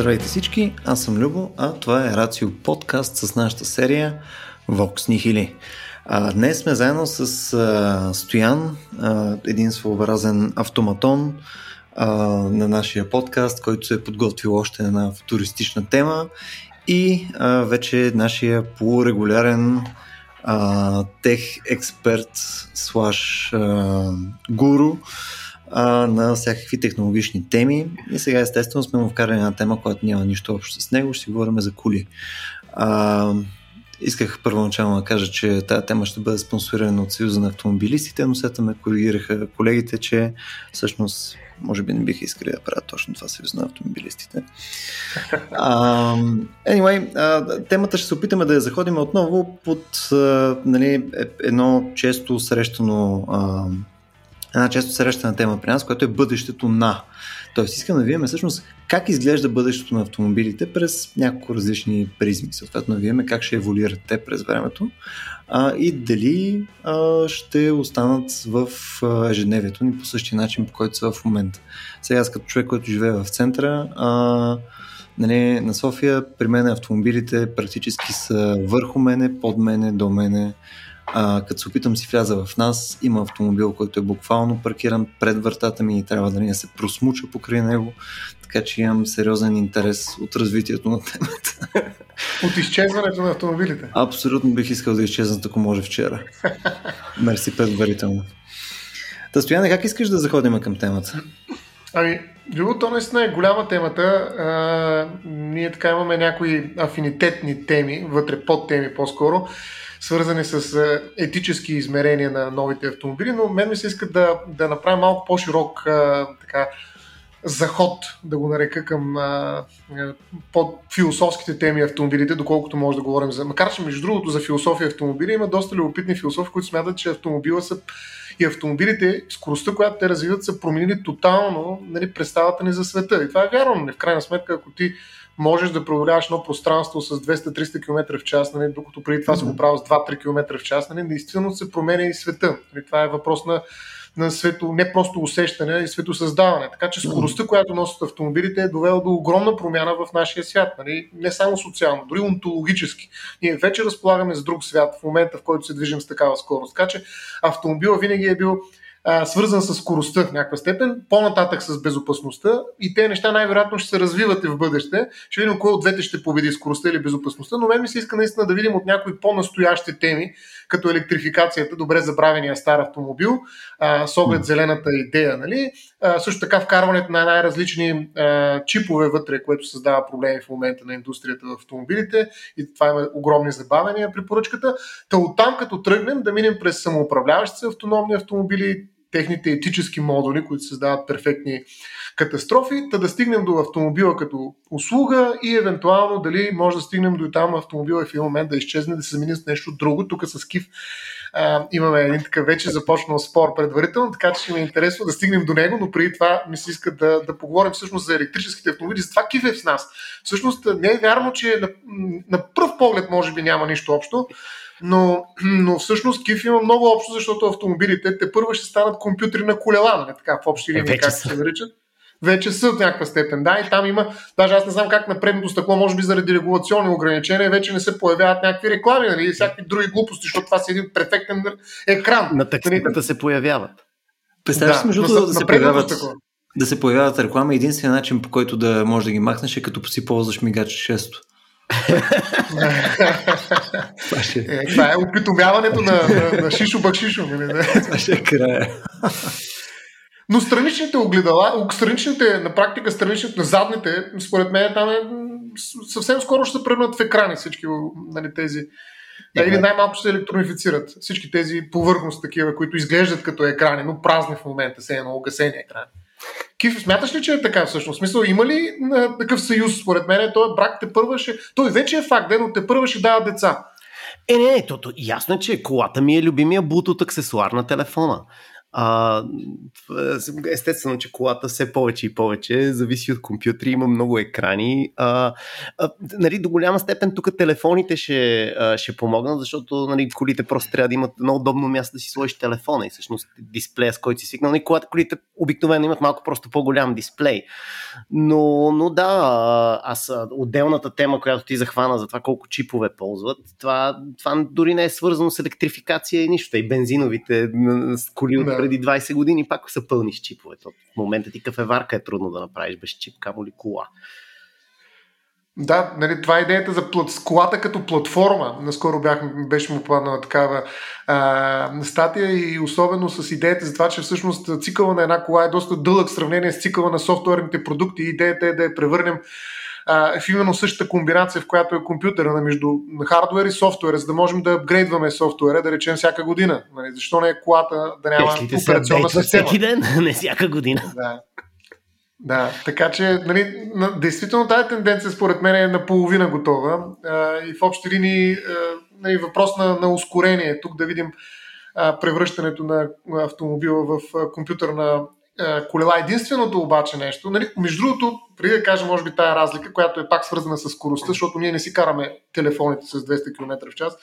Здравейте всички, аз съм Любо, а това е Рацио подкаст с нашата серия Vox Nihili. А, днес сме заедно с а, Стоян, а, един своеобразен автоматон а, на нашия подкаст, който се е подготвил още една футуристична тема и а, вече нашия полурегулярен а, тех експерт слаш гуру, а, на всякакви технологични теми. И сега естествено сме му вкарали една тема, която няма нищо общо с него. Ще си говорим за коли. А, исках първоначално да кажа, че тази тема ще бъде спонсорирана от Съюза на автомобилистите, но след ме коригираха колегите, че всъщност може би не биха искали да правят точно това Съюз на автомобилистите. Uh, anyway, uh, темата ще се опитаме да я заходим отново под uh, нали, е, едно често срещано uh, една често срещана тема при нас, която е бъдещето на. Тоест искам да видим всъщност как изглежда бъдещето на автомобилите през няколко различни призми. Съответно видим как ще еволюират те през времето а, и дали а, ще останат в ежедневието ни по същия начин, по който са в момента. Сега аз като човек, който живее в центъра, а, нали, на София, при мен автомобилите практически са върху мене, под мене, до мене а, като се опитам си вляза в нас, има автомобил, който е буквално паркиран пред вратата ми и трябва да не се просмуча покрай него, така че имам сериозен интерес от развитието на темата. От изчезването на автомобилите? Абсолютно бих искал да изчезнат, ако може вчера. Мерси предварително. Та, Стояне, как искаш да заходим към темата? Ами, Любо, то наистина е голяма темата. А, ние така имаме някои афинитетни теми, вътре под теми по-скоро свързани с е, етически измерения на новите автомобили, но мен ми се иска да, да направя малко по-широк а, така, заход, да го нарека към а, под философските теми автомобилите, доколкото може да говорим за... Макар, че между другото за философия автомобили има доста любопитни философи, които смятат, че автомобила са и автомобилите, скоростта, която те развиват, са променили тотално нали, представата ни за света. И това е вярно. Нали? В крайна сметка, ако ти можеш да преодоляваш едно пространство с 200-300 км в час, нали, докато преди това mm-hmm. се го правил с 2-3 км в час, нали, действително се променя и света. Нали, това е въпрос на, на свето, не просто усещане, а и светосъздаване. Така че скоростта, която носят автомобилите, е довела до огромна промяна в нашия свят. Нали? Не само социално, дори онтологически. Ние вече разполагаме с друг свят в момента, в който се движим с такава скорост. Така че автомобила винаги е бил свързан с скоростта в някаква степен, по-нататък с безопасността и те неща най-вероятно ще се развиват и в бъдеще. Ще видим кой от двете ще победи скоростта или безопасността, но мен ми се иска наистина да видим от някои по-настоящи теми, като електрификацията, добре забравения стар автомобил, а, с оглед зелената идея. Нали? А, също така вкарването на най-различни а, чипове вътре, което създава проблеми в момента на индустрията в автомобилите и това има огромни забавения при поръчката. Та оттам като тръгнем да минем през самоуправляващи автономни автомобили, техните етически модули, които създават перфектни катастрофи, та да стигнем до автомобила като услуга и евентуално дали може да стигнем до там автомобила в един момент да изчезне, да се замени с нещо друго. Тук с Кив а, имаме един такъв вече започнал спор предварително, така че ще ми е интересно да стигнем до него, но преди това ми се иска да, да поговорим всъщност за електрическите автомобили. За това Кив е с нас. Всъщност не е вярно, че на, на пръв поглед може би няма нищо общо, но, но всъщност КИФ има много общо, защото автомобилите те първо ще станат компютри на колела, нали така в общи линии, как се наричат вече са в някаква степен. Да, и там има, даже аз не знам как на предното стъкло, може би заради регулационни ограничения, вече не се появяват някакви реклами нали, и всякакви други глупости, защото това си един перфектен екран. На текстилата се появяват. Представяш да, между да, да, се появяват, да се появяват реклами. Единственият начин, по който да можеш да ги махнеш е като си ползваш мигач често. Е, това е опитомяването на, на, на шишо бакшишо. Нали? Това ще е края. Но страничните огледала, страничните, на практика страничните, на задните, според мен там е съвсем скоро ще се превърнат в екрани всички нали, тези. Да, или най-малко ще се електронифицират всички тези повърхности такива, които изглеждат като екрани, но празни в момента, се едно огасени екрани. Киф, смяташ ли, че е така всъщност? Смисъл, има ли на, такъв съюз? Според мен, той брак те първа ще... Той вече е факт, но те първа ще дава деца. Е, не, не, то, ясно е, че колата ми е любимия Bluetooth аксесуар на телефона. А, естествено, че колата все повече и повече зависи от компютри, има много екрани. А, а, нали, до голяма степен тук телефоните ще, ще помогнат, защото нали, колите просто трябва да имат много удобно място да си сложиш телефона и всъщност дисплея, с който си свикнал. Нали, колата, колите обикновено имат малко просто по-голям дисплей. Но, но да, аз отделната тема, която ти захвана за това колко чипове ползват, това, това дори не е свързано с електрификация и нищо. И бензиновите коли преди 20 години пак са пълни с чипове. В момента ти кафеварка е трудно да направиш без чип, камо ли кола. Да, нали, това е идеята за плат, колата като платформа. Наскоро бях, беше му планала такава а, статия и особено с идеята за това, че всъщност цикъла на една кола е доста дълъг в сравнение с цикъла на софтуерните продукти. Идеята е да я превърнем а, в именно същата комбинация, в която е компютъра между хардвер и софтуер, за да можем да апгрейдваме софтуера, да речем всяка година. Нали? Защо не е колата да няма Теслите операционна се система? Всеки ден, не всяка година. Да. Да, така че, нали, действително тази тенденция според мен е наполовина готова а, и в общи линии нали, въпрос на, на ускорение. Тук да видим а, превръщането на автомобила в компютърна колела. Единственото обаче нещо, нали, между другото, преди да кажа, може би, тая разлика, която е пак свързана с скоростта, защото ние не си караме телефоните с 200 км в час,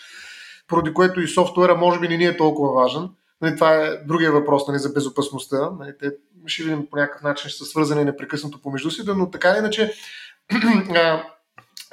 поради което и софтуера може би не ни е толкова важен. Нали, това е другия въпрос нали, за безопасността. Нали, те ще видим по някакъв начин, ще са свързани непрекъснато помежду си, но така или иначе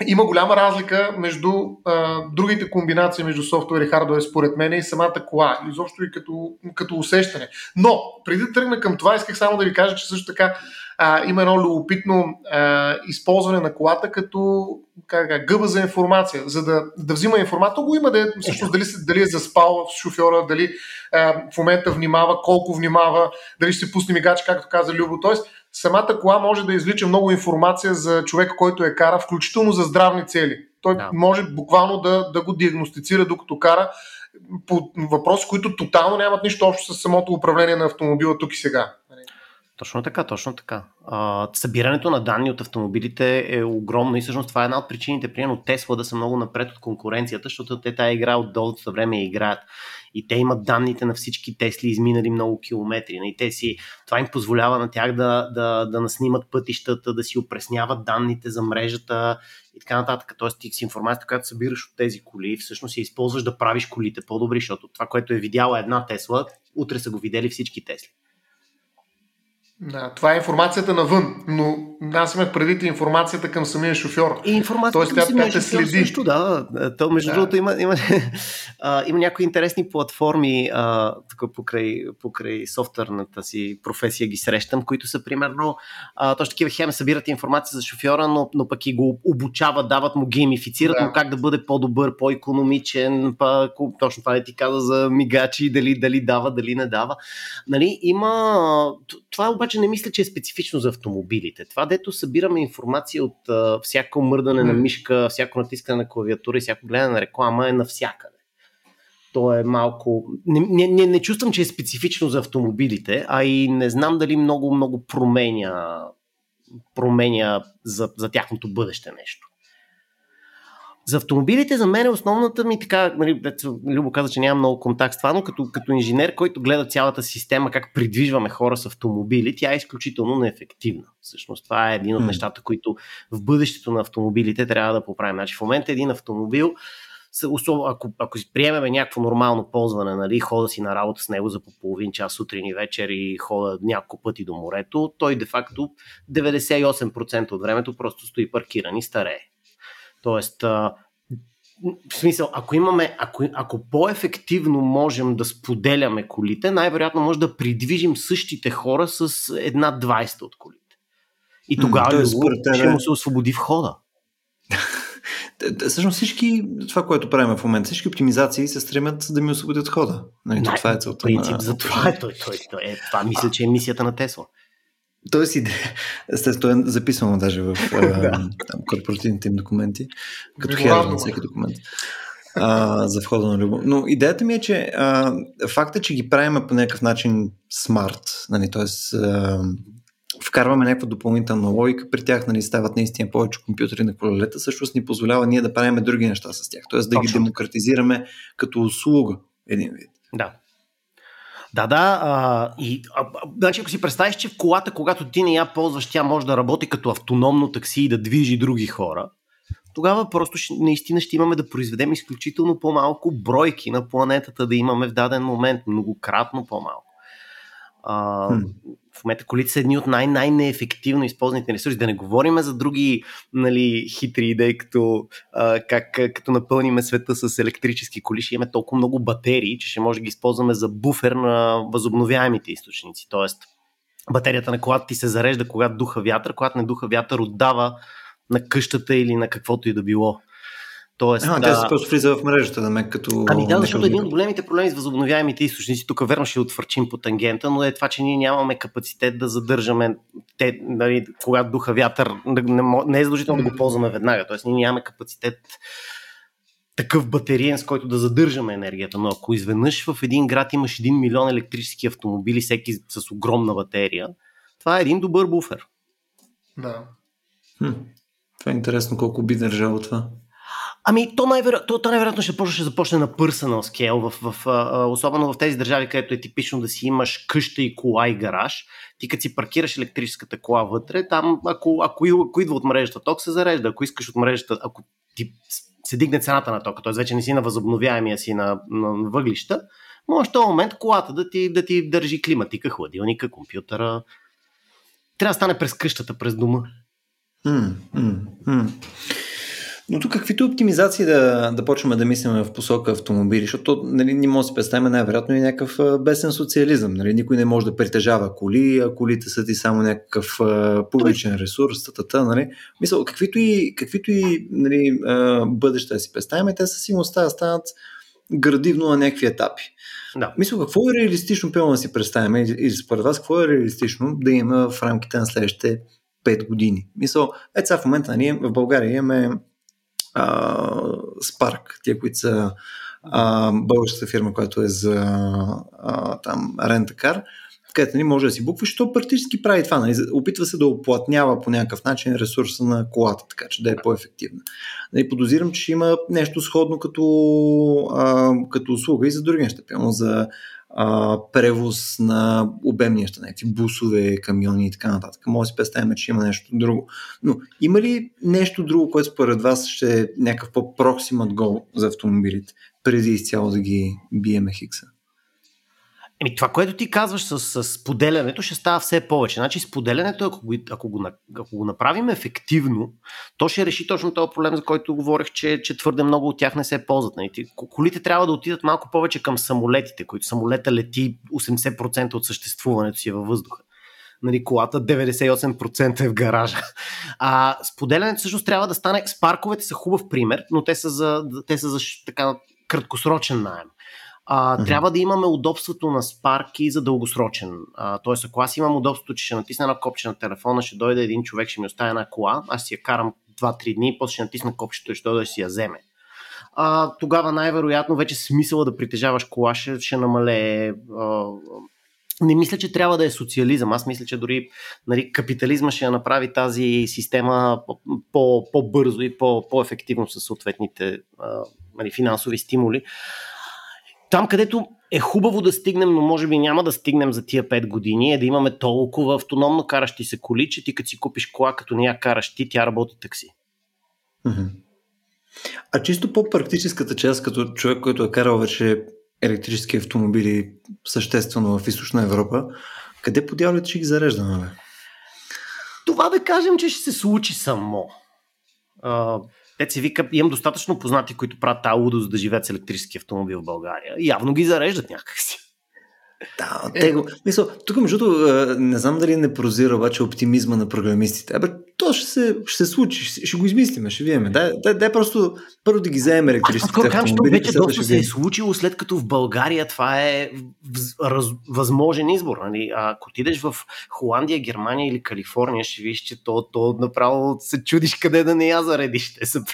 има голяма разлика между а, другите комбинации между софтуер и хардуер, според мен, и самата кола, изобщо и като, като усещане. Но, преди да тръгна към това, исках само да ви кажа, че също така а, има едно любопитно а, използване на колата като как, гъба за информация, за да, да взима информация. го има да всъщност, дали, дали е заспал в шофьора, дали а, в момента внимава, колко внимава, дали ще се пусне мигач, както каза Любо. Тоест, самата кола може да извлича много информация за човека, който е кара, включително за здравни цели. Той да. може буквално да, да го диагностицира докато кара по въпроси, които тотално нямат нищо общо с самото управление на автомобила тук и сега. Точно така, точно така. А, събирането на данни от автомобилите е огромно и всъщност това е една от причините, примерно Тесла да са много напред от конкуренцията, защото те тази игра от дългото време играят и те имат данните на всички Тесли, изминали много километри. И нали, те си, това им позволява на тях да, да, да наснимат пътищата, да си опресняват данните за мрежата и така нататък. Тоест ти с информацията, която събираш от тези коли, всъщност я използваш да правиш колите по-добри, защото това, което е видяла една Тесла, утре са го видели всички Тесли. Да, това е информацията навън, но аз имах предвид информацията към самия шофьор. И информацията Тоест, към самия шофьор следи. също, да. То, между да. другото, има, има, а, има някои интересни платформи а, тук покрай, покрай софтуерната си професия ги срещам, които са примерно а, точно такива хем събират информация за шофьора, но, но пък и го обучават, дават му геймифицират да. му как да бъде по-добър, по-економичен, па, точно това не ти каза за мигачи, дали, дали дава, дали не дава. Нали, има... Това обаче не мисля, че е специфично за автомобилите. Това, дето събираме информация от а, всяко мърдане mm. на мишка, всяко натискане на клавиатура и всяко гледане на реклама е навсякъде. То е малко... Не, не, не, не чувствам, че е специфично за автомобилите, а и не знам дали много, много променя, променя за, за тяхното бъдеще нещо. За автомобилите за мен е основната ми така, нали, Любо каза, че нямам много контакт с това, но като, като инженер, който гледа цялата система, как придвижваме хора с автомобили, тя е изключително неефективна. Всъщност това е един от нещата, които в бъдещето на автомобилите трябва да поправим. Значи в момента един автомобил, ако, ако приемеме някакво нормално ползване, нали, хода си на работа с него за по половин час сутрин и вечер и хода няколко пъти до морето, той де-факто 98% от времето просто стои паркиран и старее. Тоест, в смисъл, ако имаме, ако, ако по-ефективно можем да споделяме колите, най-вероятно може да придвижим същите хора с една 20 от колите. И тогава mm, ще му се освободи входа. Всъщност всички, това, което правим в момента, всички оптимизации се стремят да ми освободят хода. Нали, това е целта. Принцип, на... за това е той, той, той, е, това мисля, че е мисията на Тесла. Тоест естествено е записано даже в там, корпоративните им документи, като хера на всеки документ а, за входа на любов. Но идеята ми е, че а, факта, че ги правим по някакъв начин смарт, нали, т.е. вкарваме някаква допълнителна логика, при тях нали, стават наистина повече компютри на колелета, също ни позволява ние да правим други неща с тях, т.е. да Точно. ги демократизираме като услуга един вид. Да, Да, да. А, и, а, значи, ако си представиш, че в колата, когато ти не я ползваш, тя може да работи като автономно такси и да движи други хора, тогава просто ще, наистина ще имаме да произведем изключително по-малко бройки на планетата да имаме в даден момент, многократно по-малко. А. В момента колите са едни от най-най-неефективно използваните ресурси. Да не говорим за други нали, хитри идеи, като а, как като напълниме света с електрически коли, ще имаме толкова много батерии, че ще може да ги използваме за буфер на възобновяемите източници. Тоест, батерията на колата ти се зарежда, когато духа вятър, когато не духа вятър, отдава на къщата или на каквото и да било. Тоест, а, да... тя се просто влиза в мрежата, да ме като... Ами да, защото един от големите проблеми с възобновяемите източници, тук верно ще отвърчим по тангента, но е това, че ние нямаме капацитет да задържаме те, нали, когато духа вятър, не, не е задължително да го ползваме веднага, т.е. ние нямаме капацитет такъв батериен, с който да задържаме енергията. Но ако изведнъж в един град имаш 1 милион електрически автомобили, всеки с огромна батерия, това е един добър буфер. Да. Хм. Това е интересно колко би държало това. Ами, то, най-вероятно, то, то най-вероятно ще, почне, ще започне на personal scale, в, в, в, особено в тези държави, където е типично да си имаш къща и кола и гараж. Ти като си паркираш електрическата кола вътре, там ако, ако, ако идва от мрежата ток, се зарежда. Ако искаш от мрежата, ако ти се дигне цената на тока, т.е. вече не си на възобновяемия си на, на въглища, може в този момент колата да ти, да ти държи климатика, хладилника, компютъра. Трябва да стане през къщата, през дома. Mm, mm, mm. Но тук каквито оптимизации да, да почваме да мислим в посока автомобили, защото нали, не може да си представим най-вероятно и някакъв бесен социализъм. Нали? Никой не може да притежава коли, а колите са ти само някакъв а, публичен ресурс. Тата, нали? Мисъл, каквито и, каквито и нали, а, бъдеща да си представим, те със сигурност да станат градивно на някакви етапи. Да. Мисля, какво е реалистично, пълно да си представим, или според вас, какво е реалистично да има в рамките на следващите 5 години? Мисъл, ето сега в момента ние в България имаме а, Spark, тия, които са а, българската фирма, която е за а, там рентакар, където ни може да си буквиш, то практически прави това. Нали? Опитва се да оплатнява по някакъв начин ресурса на колата, така че да е по-ефективна. Нали, подозирам, че има нещо сходно като, а, като услуга и за други неща. Пълно за а, превоз на обемни неща, някакви бусове, камиони и така нататък. Може да си представим, че има нещо друго. Но има ли нещо друго, което според вас ще е някакъв по-проксимат гол за автомобилите, преди изцяло да ги биеме хикса? Еми, това, което ти казваш с, с споделянето, ще става все повече. Значи, споделянето, ако го, ако, го, ако го направим ефективно, то ще реши точно този проблем, за който говорех, че, че твърде много от тях не се ползват. Нали? Колите трябва да отидат малко повече към самолетите, които самолета лети 80% от съществуването си във въздуха. Нали, колата 98% е в гаража. А споделянето всъщност трябва да стане. Спарковете са хубав пример, но те са за, те са за така краткосрочен найем а, mm-hmm. трябва да имаме удобството на Spark и за дългосрочен. А, тоест, ако аз имам удобството, че ще натисна едно копче на телефона, ще дойде един човек, ще ми остави една кола, аз си я карам 2-3 дни, после ще натисна копчето и ще дойде да си я вземе. А, тогава най-вероятно вече смисъла да притежаваш кола ще, ще намалее. А, не мисля, че трябва да е социализъм. Аз мисля, че дори нали, капитализма ще направи тази система по, по-бързо и по, по-ефективно с съответните а, нали, финансови стимули там, където е хубаво да стигнем, но може би няма да стигнем за тия 5 години, е да имаме толкова автономно каращи се коли, че ти като си купиш кола, като не я караш ти, тя работи такси. А чисто по-практическата част, като човек, който е карал вече електрически автомобили съществено в източна Европа, къде по дяволите ще ги зареждаме? Това да кажем, че ще се случи само. Те си вика, имам достатъчно познати, които правят тази лудост да живеят с електрически автомобил в България. Явно ги зареждат някакси. Да, те го... Мисъл, тук между не знам дали не прозира обаче оптимизма на програмистите. Абе, то ще се, ще се случи, ще, ще го измислиме, ще видим. Дай, дай, дай просто първо да ги вземем електрическите автомобили. Вече доста се е случило, след като в България това е раз, възможен избор. Нали? А, ако отидеш в Холандия, Германия или Калифорния, ще видиш, че то, то направо се чудиш къде да не я заредиш. Те са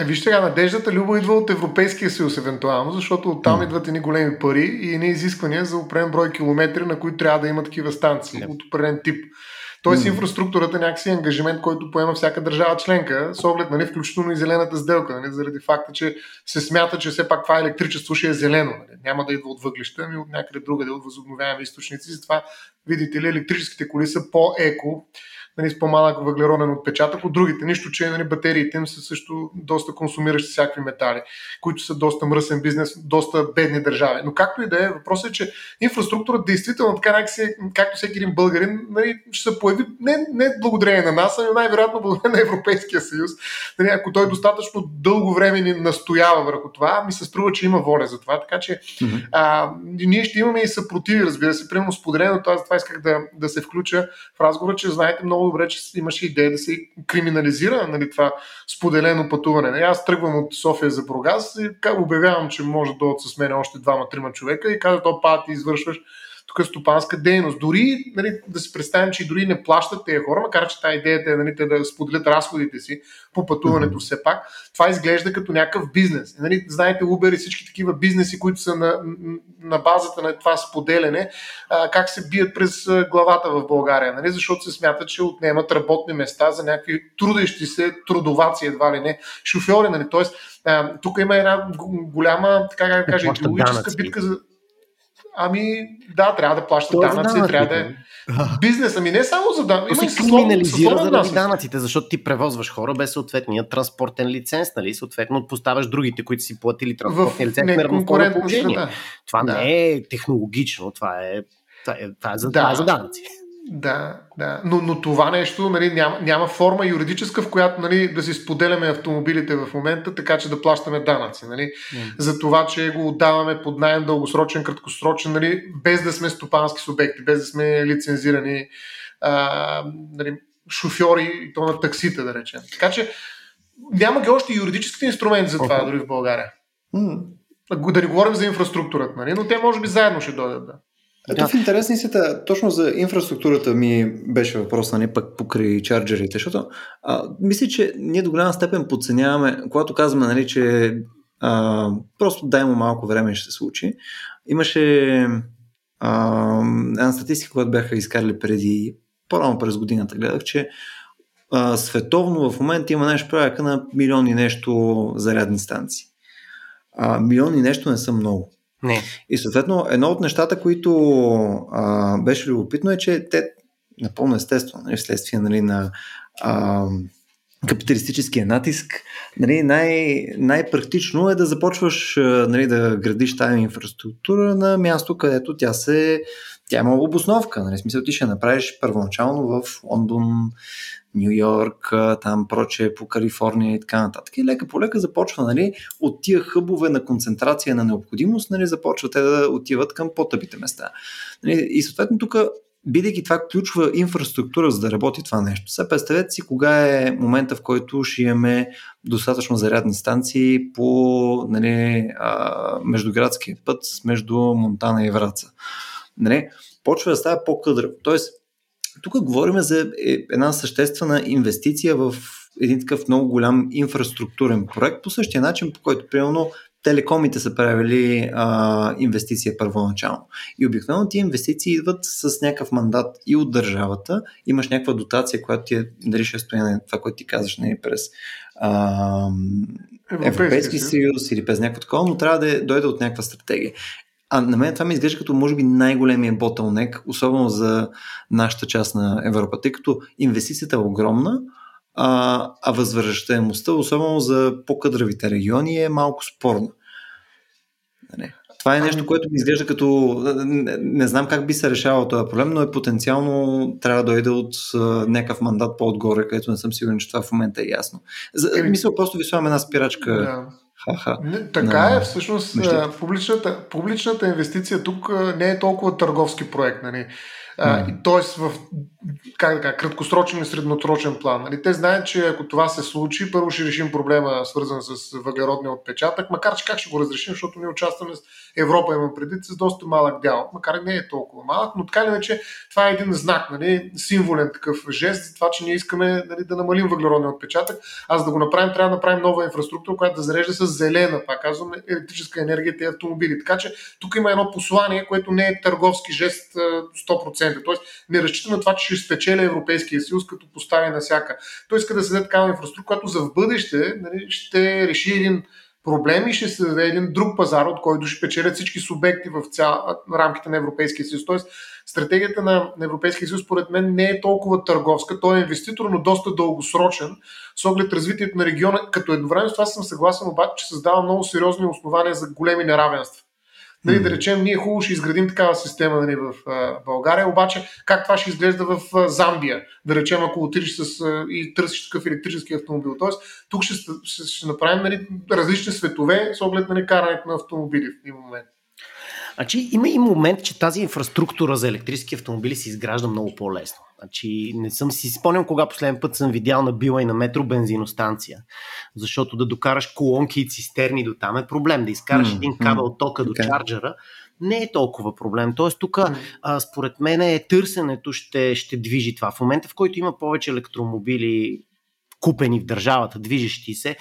е, вижте сега, надеждата Любо идва от Европейския съюз, евентуално, защото оттам mm. идват едни големи пари и едни изисквания за определен брой километри, на които трябва да има такива станции yeah. от определен тип. Тоест, mm. инфраструктурата е някакси ангажимент, който поема всяка държава членка, с оглед, нали, включително и зелената сделка, нали, заради факта, че се смята, че все пак това електричество ще е зелено. Нали. Няма да идва от въглища, ами от някъде другаде, от възобновяеми източници. Затова, видите ли, електрическите коли са по-еко нали, с по-малък въглероден отпечатък от другите. Нищо, че нали, батериите им са също доста консумиращи всякакви метали, които са доста мръсен бизнес, доста бедни държави. Но както и да е, въпросът е, че инфраструктурата действително така, както всеки един българин, нали, ще се появи не, не благодарение на нас, а най-вероятно благодарение на Европейския съюз. Нали, ако той достатъчно дълго време ни настоява върху това, ми се струва, че има воля за това. Така че mm-hmm. а, ние ще имаме и съпротиви, разбира се. Примерно споделено, това, това исках да, да се включа в разговора, че знаете много добре, че имаше идея да се криминализира нали, това споделено пътуване. Аз тръгвам от София за Бургас и обявявам, че може да дойдат с мен още двама-трима човека и казват, о, па, ти извършваш тук е стопанска дейност. Дори нали, да си представим, че дори не плащат тези хора, макар че тази идеята е нали, те да споделят разходите си по пътуването mm-hmm. все пак, това изглежда като някакъв бизнес. Нали, знаете, Uber и всички такива бизнеси, които са на, на базата на това споделяне, а, как се бият през главата в България, нали, защото се смята, че отнемат работни места за някакви трудещи се трудоваци, едва ли не, шофьори. Нали, Тоест, а, тук има една голяма, така как да кажа, идеологическа битка за Ами, да, трябва да плащат Това данъци, данъци, трябва да е бизнес. Ами не само за данъци. Има криминализира заради данъците, защото ти превозваш хора без съответния транспортен лиценз, нали? Съответно поставяш другите, които си платили транспортен лиценз на равноправно положение. Това да. не е технологично, това е, това е, това е, за, да. това е за данъци. Да, да. Но, но това нещо нали, няма, няма форма юридическа, в която нали, да си споделяме автомобилите в момента, така че да плащаме данъци. Нали? Mm. За това, че го отдаваме под найем дългосрочен, краткосрочен, нали, без да сме стопански субекти, без да сме лицензирани а, нали, шофьори и то на таксита, да речем. Така че няма ги още юридическите инструменти за това, okay. дори в България. Mm. Да не говорим за инфраструктурата, нали? но те може би заедно ще дойдат. Да. Ето да. в интересни сета, точно за инфраструктурата ми беше въпрос, не пък покрай чарджерите, защото а, мисля, че ние до голяма степен подценяваме, когато казваме, нали, че а, просто дай му малко време ще се случи. Имаше а, една статистика, която бяха изкарали преди, по-рано през годината, гледах, че а, световно в момента има нещо порядка на милиони нещо зарядни станции. А, милиони нещо не са много. Не. И съответно, едно от нещата, които а, беше любопитно е, че те напълно естествено, нали, вследствие нали, на а, капиталистическия натиск, нали, най- най-практично е да започваш нали, да градиш тази инфраструктура на място, където тя се тя има обосновка. Нали, смисъл ти ще направиш първоначално в Лондон, Нью Йорк, там проче по Калифорния и така нататък. И лека по лека започва нали, от тия хъбове на концентрация на необходимост, нали, започват те да отиват към по-тъпите места. Нали, и съответно тук бидейки това ключова инфраструктура, за да работи това нещо. Сега представете си кога е момента, в който ще имаме достатъчно зарядни станции по нали, междуградския път между Монтана и Враца. Нали, почва да става по-къдраво. Тоест, тук говорим за е, една съществена инвестиция в един такъв много голям инфраструктурен проект, по същия начин, по който, примерно, телекомите са правили а, инвестиция първоначално. И обикновено тези инвестиции идват с някакъв мандат и от държавата. Имаш някаква дотация, която ти е, дали ще стоя на това, което ти казваш, не е през а, Европейски съюз или през някакво такова, но трябва да е, дойде от някаква стратегия. А на мен това ми изглежда като може би най-големия ботълнек, особено за нашата част на Европа, тъй като инвестицията е огромна, а, а възвръщаемостта, особено за по-къдравите региони, е малко спорна. Не. Това е нещо, ами- което ми изглежда като... Не, не знам как би се решавал този проблем, но е потенциално трябва да дойде от uh, някакъв мандат по-отгоре, където не съм сигурен, че това в момента е ясно. За, Еми... Мисля, просто ви слагам една спирачка. Да. Ха-ха. Така на... е, всъщност публичната, публичната инвестиция тук не е толкова търговски проект. Нали? Mm. Тоест в как да кажа, краткосрочен и средносрочен план. Нали? Те знаят, че ако това се случи, първо ще решим проблема, свързан с въглеродния отпечатък, макар че как ще го разрешим, защото ние участваме с Европа, имам предвид, с доста малък дял, макар и не е толкова малък, но така или иначе това е един знак, нали? символен такъв жест за това, че ние искаме нали, да намалим въглеродния отпечатък. А за да го направим, трябва да направим нова инфраструктура, която да зарежда с зелена, пак казваме, електрическа енергия и автомобили. Така че тук има едно послание, което не е търговски жест 100%, 100%. Тоест не разчита на това, че ще спечели Европейския съюз, като постави на всяка. Той иска да създаде такава инфраструктура, която за в бъдеще нали, ще реши един проблем и ще се даде един друг пазар, от който ще печелят всички субекти в цял, рамките на Европейския съюз. Тоест, стратегията на Европейския съюз, според мен, не е толкова търговска. Той е инвеститор, но доста дългосрочен, с оглед развитието на региона. Като едновременно с това съм съгласен, обаче, че създава много сериозни основания за големи неравенства. Нали, да речем, ние хубаво ще изградим такава система нали, в а, България, обаче как това ще изглежда в а, Замбия? Да речем, ако отидеш с, а, и търсиш такъв електрически автомобил. Тоест, тук ще, ще, ще направим нали, различни светове с оглед на нали, карането на автомобили в един момент. Значи, има и момент, че тази инфраструктура за електрически автомобили се изгражда много по-лесно. Значи, не съм си спомням кога последен път съм видял на била и на метро бензиностанция. Защото да докараш колонки и цистерни до там е проблем. Да изкараш един кабел тока okay. до чарджера не е толкова проблем. Тоест тук, според мен, е търсенето ще, ще движи това. В момента, в който има повече електромобили купени в държавата, движещи се,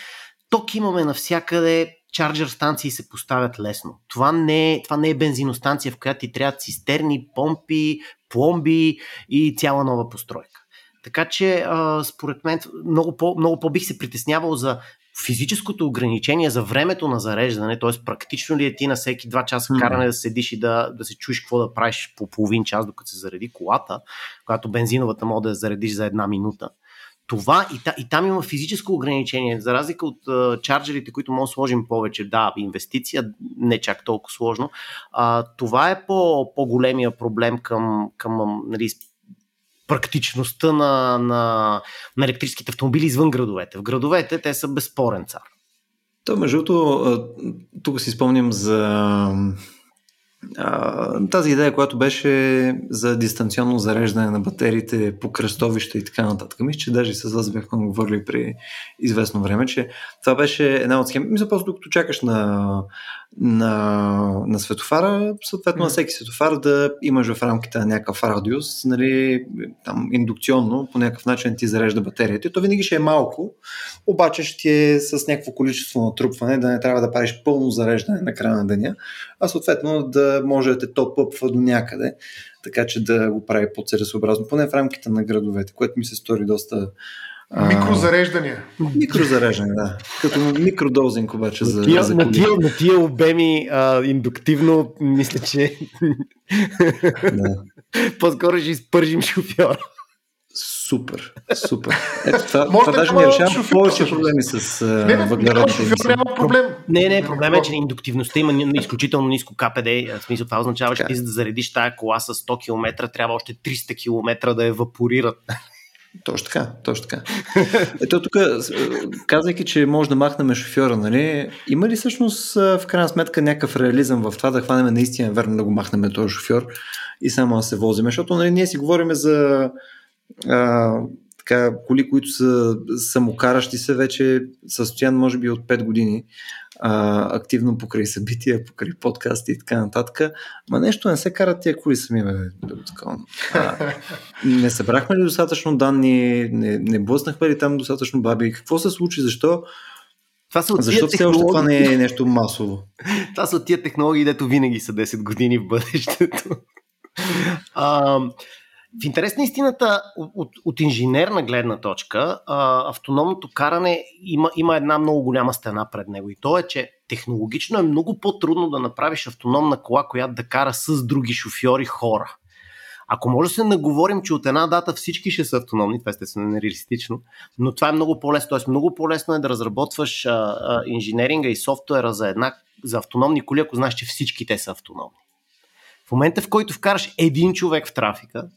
ток имаме навсякъде, чарджер станции се поставят лесно. Това не, е, това не е бензиностанция, в която ти трябва цистерни, помпи, пломби и цяла нова постройка. Така че, а, според мен, много, по, много по-бих се притеснявал за физическото ограничение за времето на зареждане, т.е. практично ли е ти на всеки два часа каране да седиш и да, да се чуеш какво да правиш по половин час, докато се зареди колата, когато бензиновата може да я заредиш за една минута това и, та, и там има физическо ограничение. За разлика от а, чарджерите, които може да сложим повече, да, инвестиция, не чак толкова сложно. А, това е по, по-големия проблем към, към нали, практичността на, на, на електрическите автомобили извън градовете. В градовете те са безспорен цар. То, между другото, тук си спомням за тази идея, която беше за дистанционно зареждане на батериите по кръстовища и така нататък. Мисля, че даже с вас бяхме говорили при известно време, че това беше една от схеми. Мисля, просто докато чакаш на на, на светофара, съответно на всеки светофар да имаш в рамките на някакъв радиус, нали, там индукционно, по някакъв начин ти зарежда батерията. То винаги ще е малко, обаче ще е с някакво количество натрупване, да не трябва да правиш пълно зареждане на края на деня, а съответно да може да те топ-ъпва до някъде, така че да го прави по-целесообразно, поне в рамките на градовете, което ми се стори доста Микрозареждания. Микрозареждане, да. Като микродозинг обаче за, тия, за на, тия, на тия обеми а, индуктивно, мисля, че да. по-скоро ще изпържим шофьора. Супер, супер. Ето, това, Може това даже не решава повече проблеми с въглеродните Няма проблем. Не, не, проблем е, че индуктивността има изключително ниско КПД. В смисъл това означава, че ти за да заредиш тая кола с 100 км, трябва още 300 км да евапорират. Точно така, точно така. Ето тук, казвайки, че може да махнем шофьора, нали, има ли всъщност в крайна сметка някакъв реализъм в това да хванем наистина верно да го махнем този шофьор и само да се возим? Защото нали, ние си говорим за а, така, коли, които са самокаращи се вече състоян може би от 5 години а, активно покрай събития, покрай подкасти и така нататък. Ма нещо не се карат тия коли сами, бе. А, не събрахме ли достатъчно данни, не, не блъснахме ли там достатъчно баби? Какво се случи? Защо? Това са Защо все още това не е нещо масово? това са тия технологии, дето винаги са 10 години в бъдещето. а, в интерес на истината, от, от, инженерна гледна точка, а, автономното каране има, има една много голяма стена пред него. И то е, че технологично е много по-трудно да направиш автономна кола, която да кара с други шофьори хора. Ако може да се наговорим, че от една дата всички ще са автономни, това естествено е нереалистично, но това е много по-лесно. Тоест много по-лесно е да разработваш а, а, инженеринга и софтуера за, една, за автономни коли, ако знаеш, че всички те са автономни. В момента, в който вкараш един човек в трафика,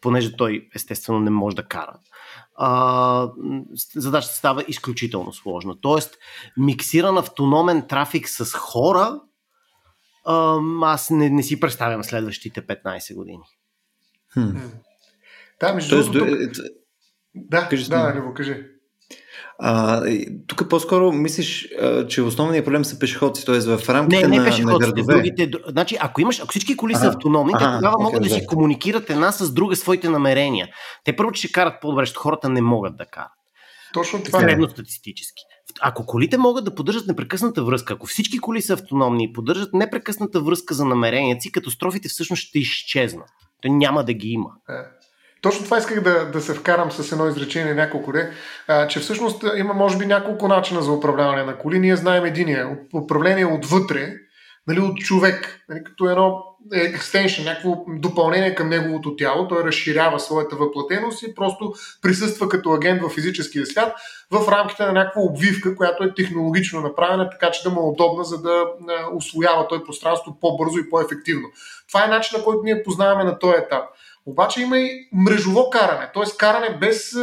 понеже той естествено не може да кара. А, задачата става изключително сложна. Тоест, миксиран автономен трафик с хора, а, аз не, не си представям следващите 15 години. Хм. Да, между другото. Тук... Е, да, кажи да, да, кажи. А, тук по-скоро мислиш, а, че основният проблем са пешеходци, т.е. в рамките не, не на, на градове. Другите, значи, ако, имаш, ако всички коли са автономни, те тогава okay, могат да, да си комуникират една с друга своите намерения. Те първо, че ще карат по-добре, защото хората не могат да карат. Точно това е. Средно статистически. Ако колите могат да поддържат непрекъсната връзка, ако всички коли са автономни и поддържат непрекъсната връзка за намеренията си, катастрофите всъщност ще изчезнат. Той няма да ги има. Е. Точно това исках да, да се вкарам с едно изречение няколко де, че всъщност има може би няколко начина за управляване на коли. Ние знаем единия. Управление отвътре, нали, от човек, нали, като едно екстеншн, някакво допълнение към неговото тяло. Той разширява своята въплатеност и просто присъства като агент в физическия свят в рамките на някаква обвивка, която е технологично направена, така че да му е удобна, за да освоява той пространство по-бързо и по-ефективно. Това е начинът, който ние познаваме на този етап. Обаче има и мрежово каране, т.е. каране без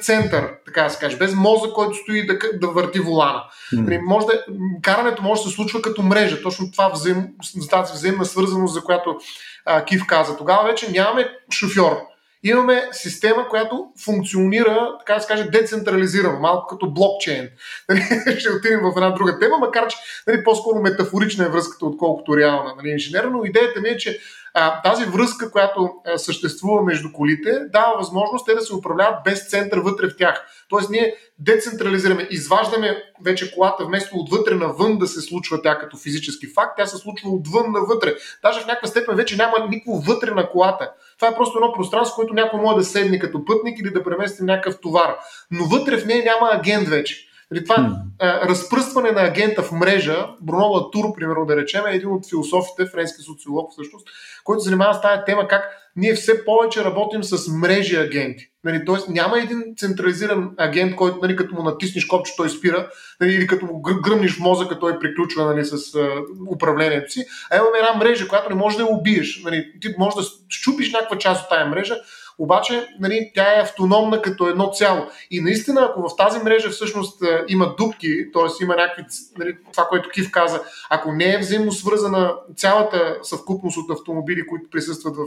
център, така да се каже, без мозък, който стои да, да върти волана. Mm. Може да, карането може да се случва като мрежа, точно това взаим, тази взаимна свързаност, за която а, Кив каза. Тогава вече нямаме шофьор. Имаме система, която функционира, така да се каже, децентрализирано, малко като блокчейн. Ще отидем в една друга тема, макар че нали, по-скоро метафорична е връзката, отколкото реална нали, инженерна, но идеята ми е, че а, тази връзка, която а, съществува между колите, дава възможност те да се управляват без център вътре в тях. Тоест ние децентрализираме, изваждаме вече колата вместо отвътре навън да се случва тя като физически факт, тя се случва отвън навътре. Даже в някаква степен вече няма никакво вътре на колата. Това е просто едно пространство, което някой може да седне като пътник или да премести някакъв товар. Но вътре в нея няма агент вече. Нали, това hmm. а, разпръстване на агента в мрежа, Бруно Латур, примерно да речем, е един от философите, френски социолог всъщност, който занимава с тази тема как ние все повече работим с мрежи агенти. Нали, Тоест няма един централизиран агент, който нали, като му натиснеш копче, той спира, нали, или като му гръмниш в мозъка, той приключва нали, с а, управлението си. А имаме една мрежа, която не можеш да я убиеш. Нали, ти можеш да щупиш някаква част от тази мрежа, обаче нали, тя е автономна като едно цяло. И наистина, ако в тази мрежа всъщност е, има дупки, т.е. има някакви, нали, това, което Кив каза, ако не е взаимно свързана цялата съвкупност от автомобили, които присъстват в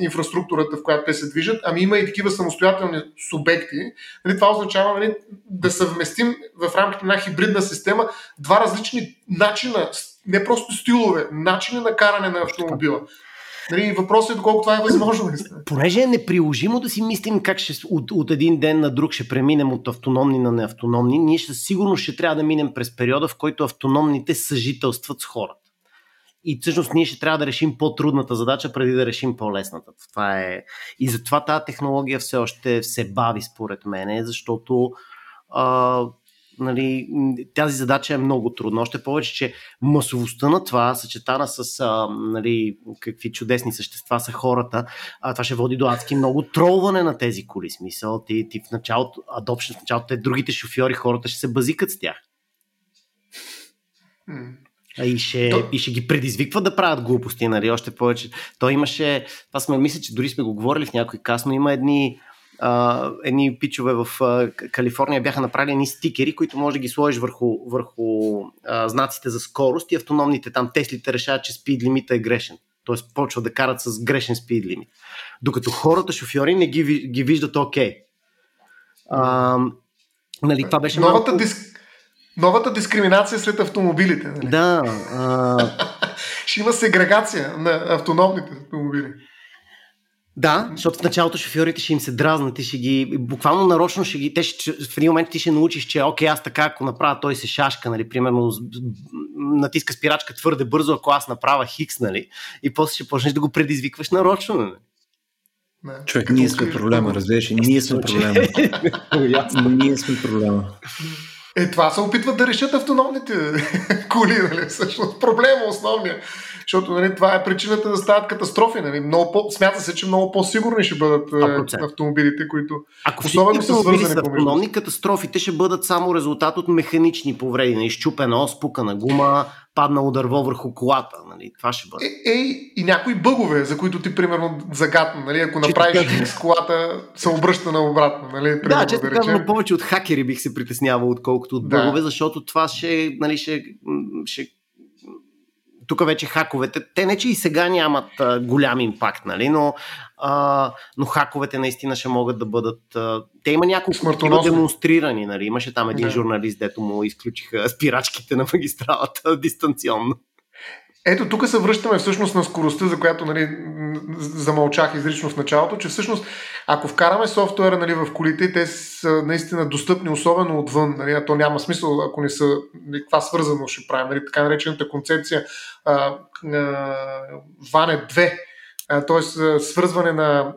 инфраструктурата, в която те се движат, ами има и такива самостоятелни субекти. Нали, това означава нали, да съвместим в рамките на хибридна система два различни начина, не просто стилове, начини на каране на автомобила. Нали, въпросът е доколко това е възможно. Понеже е неприложимо да си мислим как ще, от, от един ден на друг ще преминем от автономни на неавтономни, ние ще, сигурно ще трябва да минем през периода, в който автономните съжителстват с хората. И всъщност ние ще трябва да решим по-трудната задача, преди да решим по-лесната. Това е... И затова тази технология все още се бави, според мен, защото а, нали, тази задача е много трудна. Още повече, че масовостта на това, съчетана с а, нали, какви чудесни същества са хората, а, това ще води до адски много тролване на тези коли. Смисъл, ти, ти в началото, адопшн в началото, те другите шофьори, хората ще се базикат с тях. А и ще, То... и ще ги предизвиква да правят глупости, нали? Още повече. Той имаше, това сме, мисля, че дори сме го говорили в някой кас, но има едни а, едни пичове в а, Калифорния бяха направили едни стикери, които може да ги сложиш върху, върху а, знаците за скорост и автономните там Теслите решават, че спид лимита е грешен. Тоест почват да карат с грешен спид лимит. Докато хората, шофьори, не ги, ги виждат окей. Okay. нали, това беше Новата малко... диск... Новата дискриминация след автомобилите. Нали? Да. А... Ще има сегрегация на автономните автомобили. Да, защото в началото шофьорите ще им се дразнат и ще ги, буквално нарочно ще ги, те ще, в един момент ти ще научиш, че окей, аз така ако направя, той се шашка, нали, примерно натиска спирачка твърде бързо, ако аз направя хикс, нали, и после ще почнеш да го предизвикваш нарочно, нали. Не, Човек, ние сме проблема, разбираш, ние сме проблема. ние сме проблема. Е, това се опитват да решат автономните коли, нали? Всъщност проблема основния. Защото нали, това е причината да стават катастрофи. Нали? Много по, смята се, че много по-сигурни ще бъдат 100%. Е, автомобилите, които Ако особено са свързани с автономни, катастрофите ще бъдат само резултат от механични повреди. Нали? Изчупена ос, пукана гума, паднало дърво върху колата. Нали? Това ще бъде. Е, е, и някои бъгове, за които ти, примерно, загадна. Нали? Ако направиш с колата, се обръща на обратно. Нали? Примерно, да, често да казвам, повече от хакери бих се притеснявал, отколкото от бъгове, да. защото това ще, нали, ще, ще тук вече хаковете, те не че и сега нямат а, голям импакт, нали, но, а, но хаковете наистина ще могат да бъдат. А, те има няколко такива демонстрирани, нали. Имаше там един да. журналист, дето му изключиха спирачките на магистралата дистанционно. Ето тук се връщаме всъщност на скоростта, за която нали, замълчах изрично в началото, че всъщност ако вкараме софтуера нали, в колите, те са наистина достъпни, особено отвън, нали, а то няма смисъл, ако не са, нали, това свързано ще правим, нали, така наречената концепция Ване 2, т.е. свързване на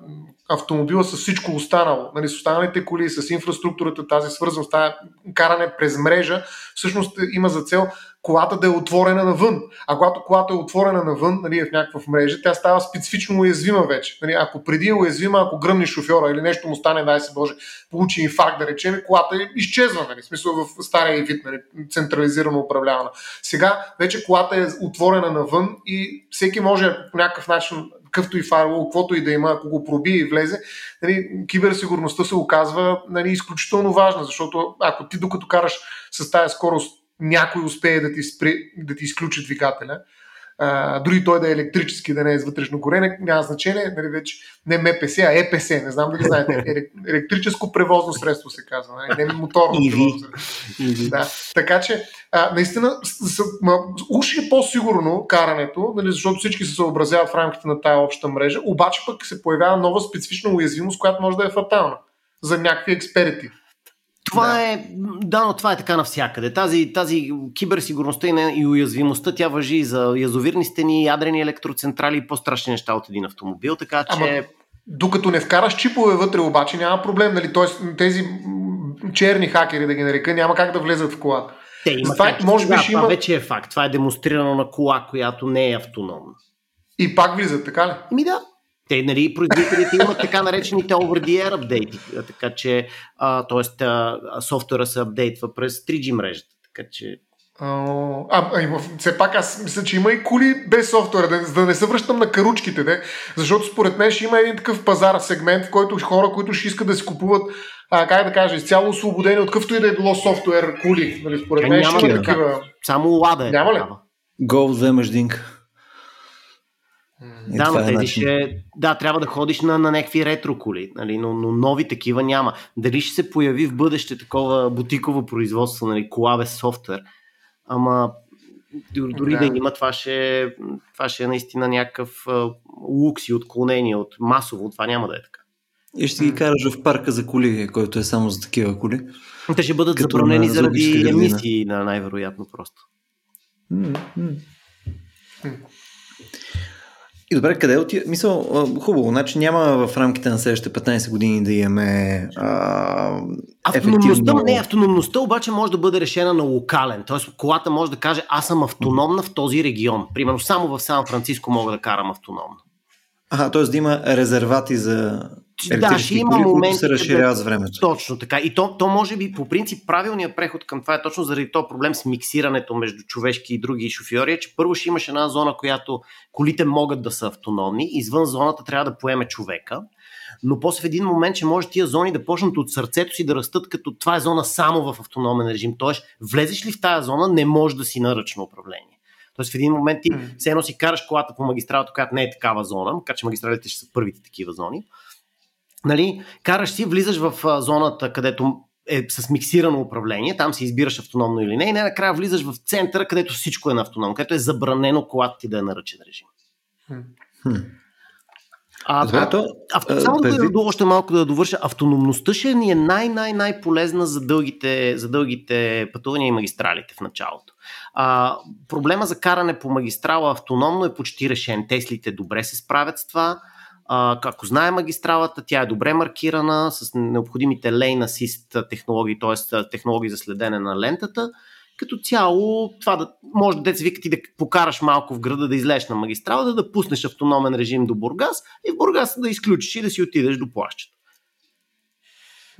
автомобила с всичко останало, нали, с останалите коли, с инфраструктурата, тази свързаност, тази каране през мрежа, всъщност има за цел колата да е отворена навън. А когато колата е отворена навън, нали, в някаква мрежа, тя става специфично уязвима вече. Нали, ако преди е уязвима, ако гръмни шофьора или нещо му стане, дай се Боже, получи инфаркт, да речем, колата е изчезва, нали, в смисъл в стария вид, нали, централизирано управлявана. Сега вече колата е отворена навън и всеки може по някакъв начин какъвто и файл, каквото и да има, ако го проби и влезе, нали, киберсигурността се оказва нали, изключително важна, защото ако ти докато караш с тази скорост някой успее да ти, спре, да ти изключи двигателя, а, дори той да е електрически, да не е с вътрешно горене, няма значение, нали, вече не МПС, а ЕПС, не знам дали знаете, електрическо превозно средство се казва, нали, не моторно превозно средство. Да. Така че, а, наистина, уж е по-сигурно карането, нали, защото всички се съобразяват в рамките на тая обща мрежа, обаче пък се появява нова специфична уязвимост, която може да е фатална за някакви експерти. Това да. е, да, но това е така навсякъде. Тази, тази киберсигурността и, и уязвимостта, тя въжи и за язовирни стени, ядрени електроцентрали и по-страшни неща от един автомобил, така че... Ама, докато не вкараш чипове вътре, обаче няма проблем, нали? Тоест, тези черни хакери, да ги нарека, няма как да влезат в колата. Те има това, как, може би да, ще това има... вече е факт. Това е демонстрирано на кола, която не е автономна. И пак влизат, така ли? Ми да. Те, нали, производителите имат така наречените over the air апдейти, така че, т.е. софтуера се апдейтва през 3G мрежата, така че а, а, има, все пак аз мисля, че има и коли без софтуера, да, да не се връщам на каручките, де, защото според мен ще има един такъв пазар, сегмент, в който хора, които ще искат да си купуват, а, как да кажа, изцяло освободени от къвто и да е било софтуер коли. Нали, според мен ще има такива. Само лада е. Няма ли? Go вземаш динка. Е, да, но е тези ще, да, трябва да ходиш на, на някакви ретро коли, нали, но, но нови такива няма. Дали ще се появи в бъдеще такова бутиково производство, нали, кола без софтуер, ама дори да. да има, това ще, това ще е наистина някакъв лукс и отклонение от масово, това няма да е така. И ще ги караш в парка за коли, който е само за такива коли. Те ще бъдат забранени заради емисии, на най-вероятно просто. Mm-hmm. И добре, къде отива? Мисъл, хубаво, значи няма в рамките на следващите 15 години да имаме а, автономността, ефективно... Не, автономността обаче може да бъде решена на локален. Тоест, колата може да каже, аз съм автономна в този регион. Примерно, само в Сан Франциско мога да карам автономно. Ага, т.е. да има резервати за да, ще има моменти, се разширяват с времето. Точно така. И то, то може би по принцип правилният преход към това е точно заради този проблем с миксирането между човешки и други шофьори, е, че първо ще имаш една зона, която колите могат да са автономни, извън зоната трябва да поеме човека, но после в един момент, че може тия зони да почнат от сърцето си да растат, като това е зона само в автономен режим. Тоест, влезеш ли в тази зона, не може да си на ръчно управление. Тоест в един момент ти все едно си караш колата по магистралата, която не е такава зона, макар че магистралите ще са първите такива зони. Нали, караш си, влизаш в зоната, където е с миксирано управление, там си избираш автономно или не, и накрая влизаш в центъра, където всичко е на автономно, където е забранено колата ти да е на ръчен режим. Hmm. А, Добре, то, а, а, само да, да, още малко да довърша, автономността ще ни е най-най-най полезна за дългите, за дългите пътувания и магистралите в началото. А, проблема за каране по магистрала автономно е почти решен. Теслите добре се справят с това. А, ако знае магистралата, тя е добре маркирана с необходимите lane assist технологии, т.е. технологии за следене на лентата. Като цяло, това да може да вика ти да покараш малко в града, да излезеш на магистрала, да, да пуснеш автономен режим до Бургас и в Бургас да изключиш и да си отидеш до плащата.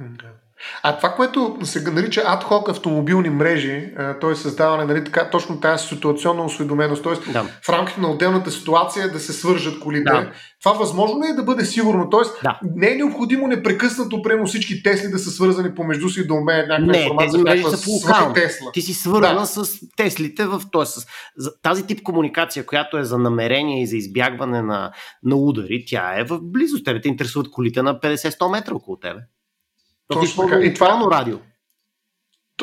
Okay. А това, което се нарича адхок автомобилни мрежи, т.е. създаване нали, така, точно тази ситуационна осведоменост, т.е. Да. в рамките на отделната ситуация да се свържат колите, да. това възможно ли е да бъде сигурно? Т.е. Да. не е необходимо непрекъснато прямо всички Тесли да са свързани помежду си и да умеят някаква не, информация. Тези мрежи са по Тесла. Ти си свързана да. с Теслите, в, т.е. с тази тип комуникация, която е за намерение и за избягване на, на удари, тя е в близост. Тебе те интересуват колите на 50-100 метра около тебе. Точно така. И това е радио.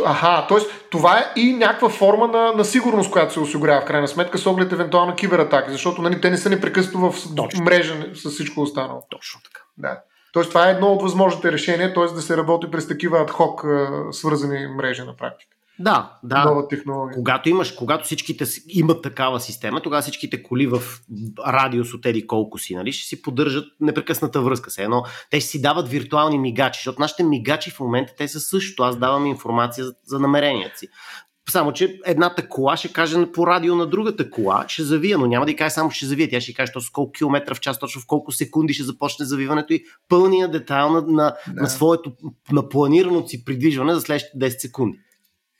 Аха, т.е. това е и някаква форма на, на сигурност, която се осигурява в крайна сметка с оглед евентуална кибератаки, защото нали, те не са непрекъснато в Точно. мрежа с всичко останало. Точно така. Да. Тоест това е едно от възможните решения, т.е. да се работи през такива адхок свързани мрежи на практика. Да, да. нова технология. Когато имаш, когато всичките имат такава система, тогава всичките коли в радиус от еди колко си, нали, ще си поддържат непрекъсната връзка. Се едно, те ще си дават виртуални мигачи, защото нашите мигачи в момента те са също. Аз давам информация за, за намеренията си. Само, че едната кола ще каже по радио на другата кола, ще завия, но няма да й каже само ще завие. Тя ще каже точно колко километра в час, точно в колко секунди ще започне завиването и пълния детайл на, на, да. на своето на планираното си придвижване за следващите 10 секунди.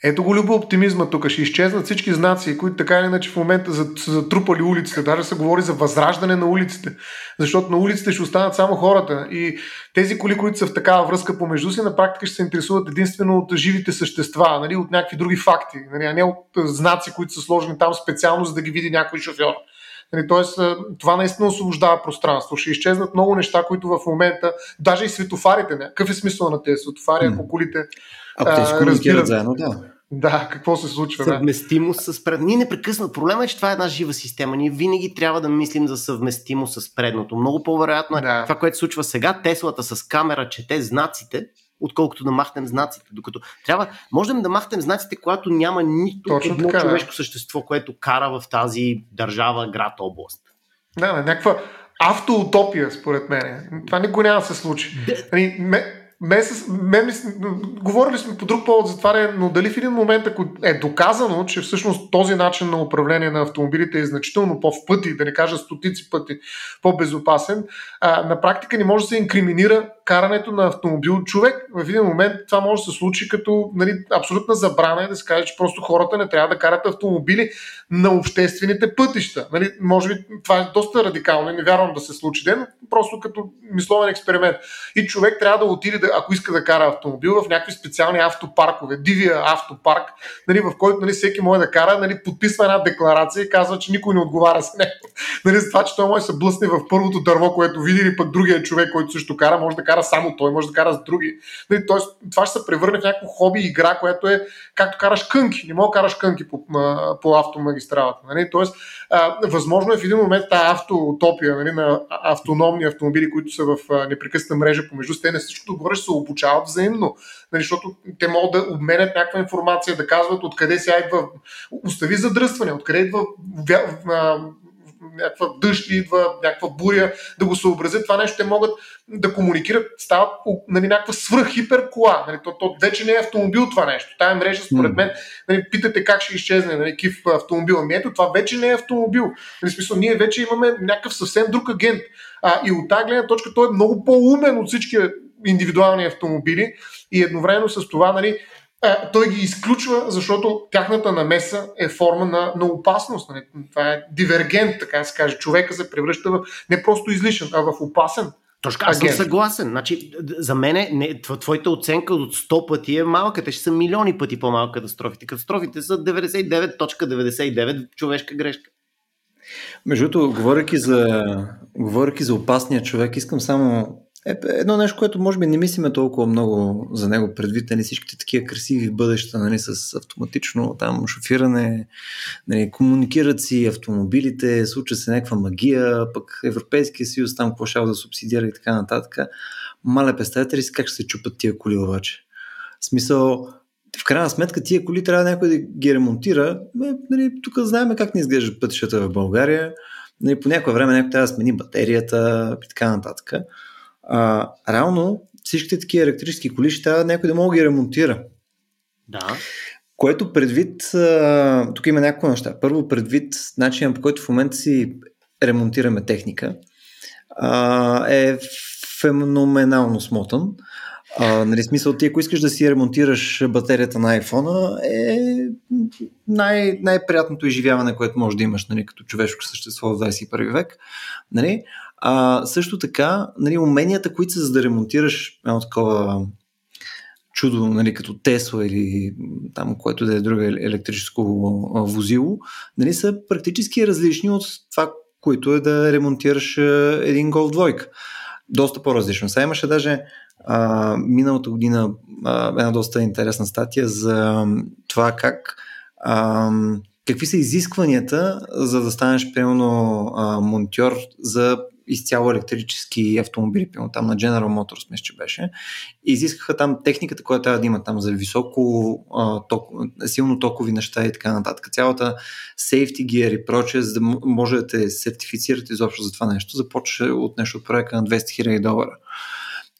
Ето го любо оптимизма тук. Ще изчезнат всички знаци, които така или иначе в момента са затрупали улиците. Даже се говори за възраждане на улиците. Защото на улиците ще останат само хората. И тези коли, които са в такава връзка помежду си, на практика ще се интересуват единствено от живите същества, нали, от някакви други факти, нали, а не от знаци, които са сложени там специално, за да ги види някой шофьор. Нали, тоест, това наистина освобождава пространство. Ще изчезнат много неща, които в момента, даже и светофарите, не. какъв е смисъл на тези светофари, ако колите ако те разбират заедно, да. Да, какво се случва? Съвместимост да. с пред. Ние непрекъснато. Проблема е, че това е една жива система. Ние винаги трябва да мислим за съвместимост с предното. Много по-вероятно е да. това, което се случва сега. Теслата с камера чете знаците, отколкото да махнем знаците. Докато трябва, можем да махнем знаците, когато няма нито Точно едно така, човешко да. същество, което кара в тази държава, град, област. Да, някаква автоутопия, според мен. Това никога няма да се случи. Нали, Месец, мен, говорили сме по друг повод за това, но дали в един момент, ако е доказано, че всъщност този начин на управление на автомобилите е значително по-в пъти, да не кажа стотици пъти по-безопасен, а, на практика не може да се инкриминира карането на автомобил човек. В един момент това може да се случи като нали, абсолютна забрана и да се каже, че просто хората не трябва да карат автомобили на обществените пътища. Нали, може би това е доста радикално и не вярвам да се случи ден, просто като мисловен експеримент. И човек трябва да отиде, да, ако иска да кара автомобил, в някакви специални автопаркове, дивия автопарк, нали, в който нали, всеки може да кара, нали, подписва една декларация и казва, че никой не отговаря с него. Нали, за това, че той може да се блъсне в първото дърво, което види, или пък другия човек, който също кара, може да кара само той, може да кара с други. Нали, тоест, това ще се превърне в някакво хоби игра, което е както караш кънки. Не мога да караш кънки по, по автомагистралата. Нали? Тоест, а, възможно е в един момент тази автоутопия нали, на автономни автомобили, които са в непрекъсната мрежа помежду те на всичкото горе се обучават взаимно. Нали, защото те могат да обменят някаква информация, да казват откъде сега идва, остави задръстване, откъде идва някаква дъжд идва, някаква буря, да го съобразят това нещо, те могат да комуникират, стават нали, някаква свръх кола. Нали, то, то, вече не е автомобил това нещо. Тая мрежа, според мен, нали, питате как ще изчезне нали, кив автомобил. Ами ето, това вече не е автомобил. Нали, смисъл, ние вече имаме някакъв съвсем друг агент. А, и от тази гледна точка той е много по-умен от всички индивидуални автомобили и едновременно с това нали, той ги изключва, защото тяхната намеса е форма на, на опасност. Нали? Това е дивергент, така да се каже. Човека се превръща в не просто излишен, а в опасен. Точно, аз съм съгласен. Значи, за мен не, твоята оценка от 100 пъти е малка. Те ще са милиони пъти по-малка катастрофите. Катастрофите са 99.99 човешка грешка. Между другото, говоряки за, говоряки за опасния човек, искам само е, едно нещо, което може би не мислиме толкова много за него предвид, нали, всичките такива красиви бъдеща, нали, с автоматично там шофиране, нали, комуникират си автомобилите, случва се някаква магия, пък Европейския съюз там какво ще да субсидира и така нататък. Мале, представете ли си как ще се чупат тия коли обаче? В смисъл, в крайна сметка тия коли трябва някой да ги ремонтира. Нали, тук знаем как не изглеждат пътищата в България. Нали, по някое време някой трябва да смени батерията и така нататък а, реално всичките такива електрически коли ще трябва някой да мога да ги ремонтира. Да. Което предвид, а, тук има някакво неща. Първо предвид начинът по който в момента си ремонтираме техника а, е феноменално смотан. А, нали, смисъл ти, ако искаш да си ремонтираш батерията на iPhone, е най- най-приятното изживяване, което може да имаш нали, като човешко същество в 21 век. Нали? А, също така, нали, уменията, които са за да ремонтираш едно такова чудо, нали, като Тесла или там, което да е друго електрическо возило, нали, са практически различни от това, което е да ремонтираш един Golf двойка. Доста по-различно. Сега имаше даже а, миналата година а, една доста интересна статия за това как а, какви са изискванията за да станеш примерно монтьор за изцяло електрически автомобили, пилно там на General Motors, мисля, че беше, и изискаха там техниката, която трябва да има там за високо, а, ток, силно токови неща и така нататък. Цялата safety gear и прочее, за да може да те сертифицирате изобщо за това нещо, започва от нещо от проекта на 200 000 долара.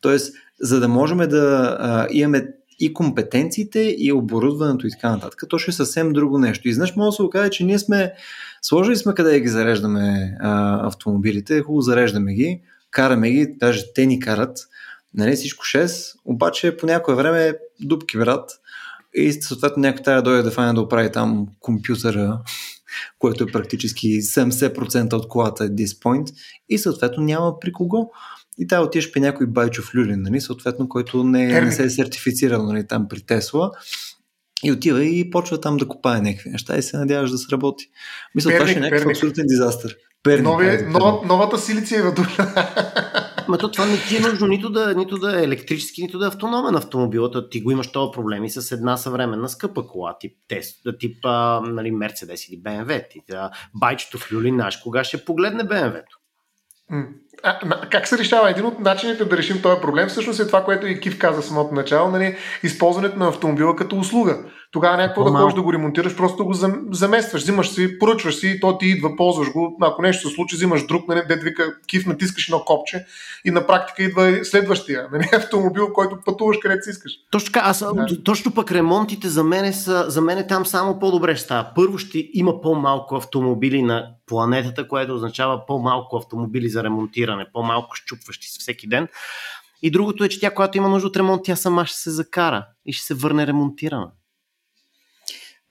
Тоест, за да можем да а, имаме и компетенциите, и оборудването и така нататък. То ще е съвсем друго нещо. И знаеш, може да се окаже, че ние сме сложили сме къде ги зареждаме а, автомобилите, хубаво зареждаме ги, караме ги, даже те ни карат, нали всичко 6, обаче по някое време дупки, брат, и съответно някой трябва да дойде да файне да оправи там компютъра, което е практически 70% от колата at this point и съответно няма при кого. И трябва отидеш при някой байчов люлин, нали, съответно, който не, не се е сертифицирал нали, там при Тесла. И отива и почва там да копае някакви неща и се надяваш да сработи. Мисля, Перник, това ще е някакъв абсолютен дизастър. Перник, Нови, е, нова, новата силициева душа. Ма то това не ти е нужно нито да, нито да е електрически, нито да е автономен автомобил. То ти го имаш това проблеми с една съвременна скъпа кола, тип, тест, тип а, нали, Mercedes или BMW. Ти, да, байчето в люли наш, кога ще погледне BMW-то? А, как се решава? Един от начините да решим този проблем всъщност е това, което и Кив каза самото начало, нали, използването на автомобила като услуга. Тогава някакво да ходиш да го ремонтираш, просто го заместваш, взимаш си, поръчваш си, то ти идва, ползваш го. Ако нещо се случи, взимаш друг, нали, дед вика, Кив, натискаш едно копче и на практика идва следващия нали, автомобил, който пътуваш където си искаш. Точно така, аз да. точно пък ремонтите за мен са, за мен там само по-добре ще става. Първо ще има по-малко автомобили на планетата, което означава по-малко автомобили за ремонтиране, по-малко щупващи се всеки ден. И другото е, че тя, когато има нужда от ремонт, тя сама ще се закара и ще се върне ремонтирана.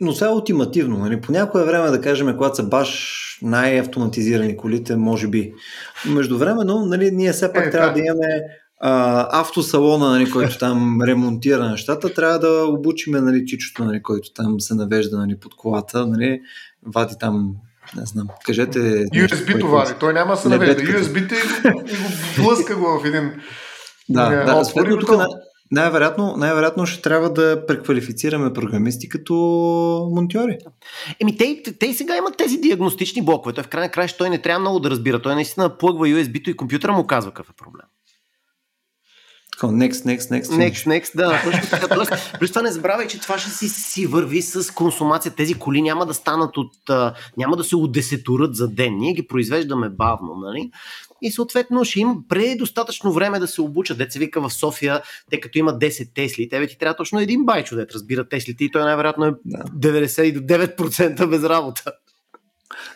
Но сега е ултимативно. Нали? По някое време, да кажем, когато са баш най-автоматизирани колите, може би. Междувременно, нали, ние все пак е, трябва да, да имаме а, автосалона, нали, който там ремонтира нещата, трябва да обучиме нали, чичото, нали, който там се навежда нали, под колата, нали, вади там не знам, кажете... USB-то вади, той няма да се навежда. USB-те и го, и го блъска го в един... Да, да, да тук най-вероятно, най-вероятно ще трябва да преквалифицираме програмисти като монтьори. Еми, те, те и сега имат тези диагностични блокове. Той в крайна края той не трябва много да разбира. Той наистина плъгва USB-то и компютъра му казва какъв е проблем. Next, next, next. Next, next, да. Точно така. Тоест, плюс това не забравяй, че това ще си, си върви с консумация. Тези коли няма да станат от... няма да се удесетурат за ден. Ние ги произвеждаме бавно, нали? И съответно ще им предостатъчно време да се обучат. Деца вика в София, те като имат 10 Тесли, тебе ти трябва точно един байчо, да разбира Теслите и той най-вероятно е да. 99% без работа.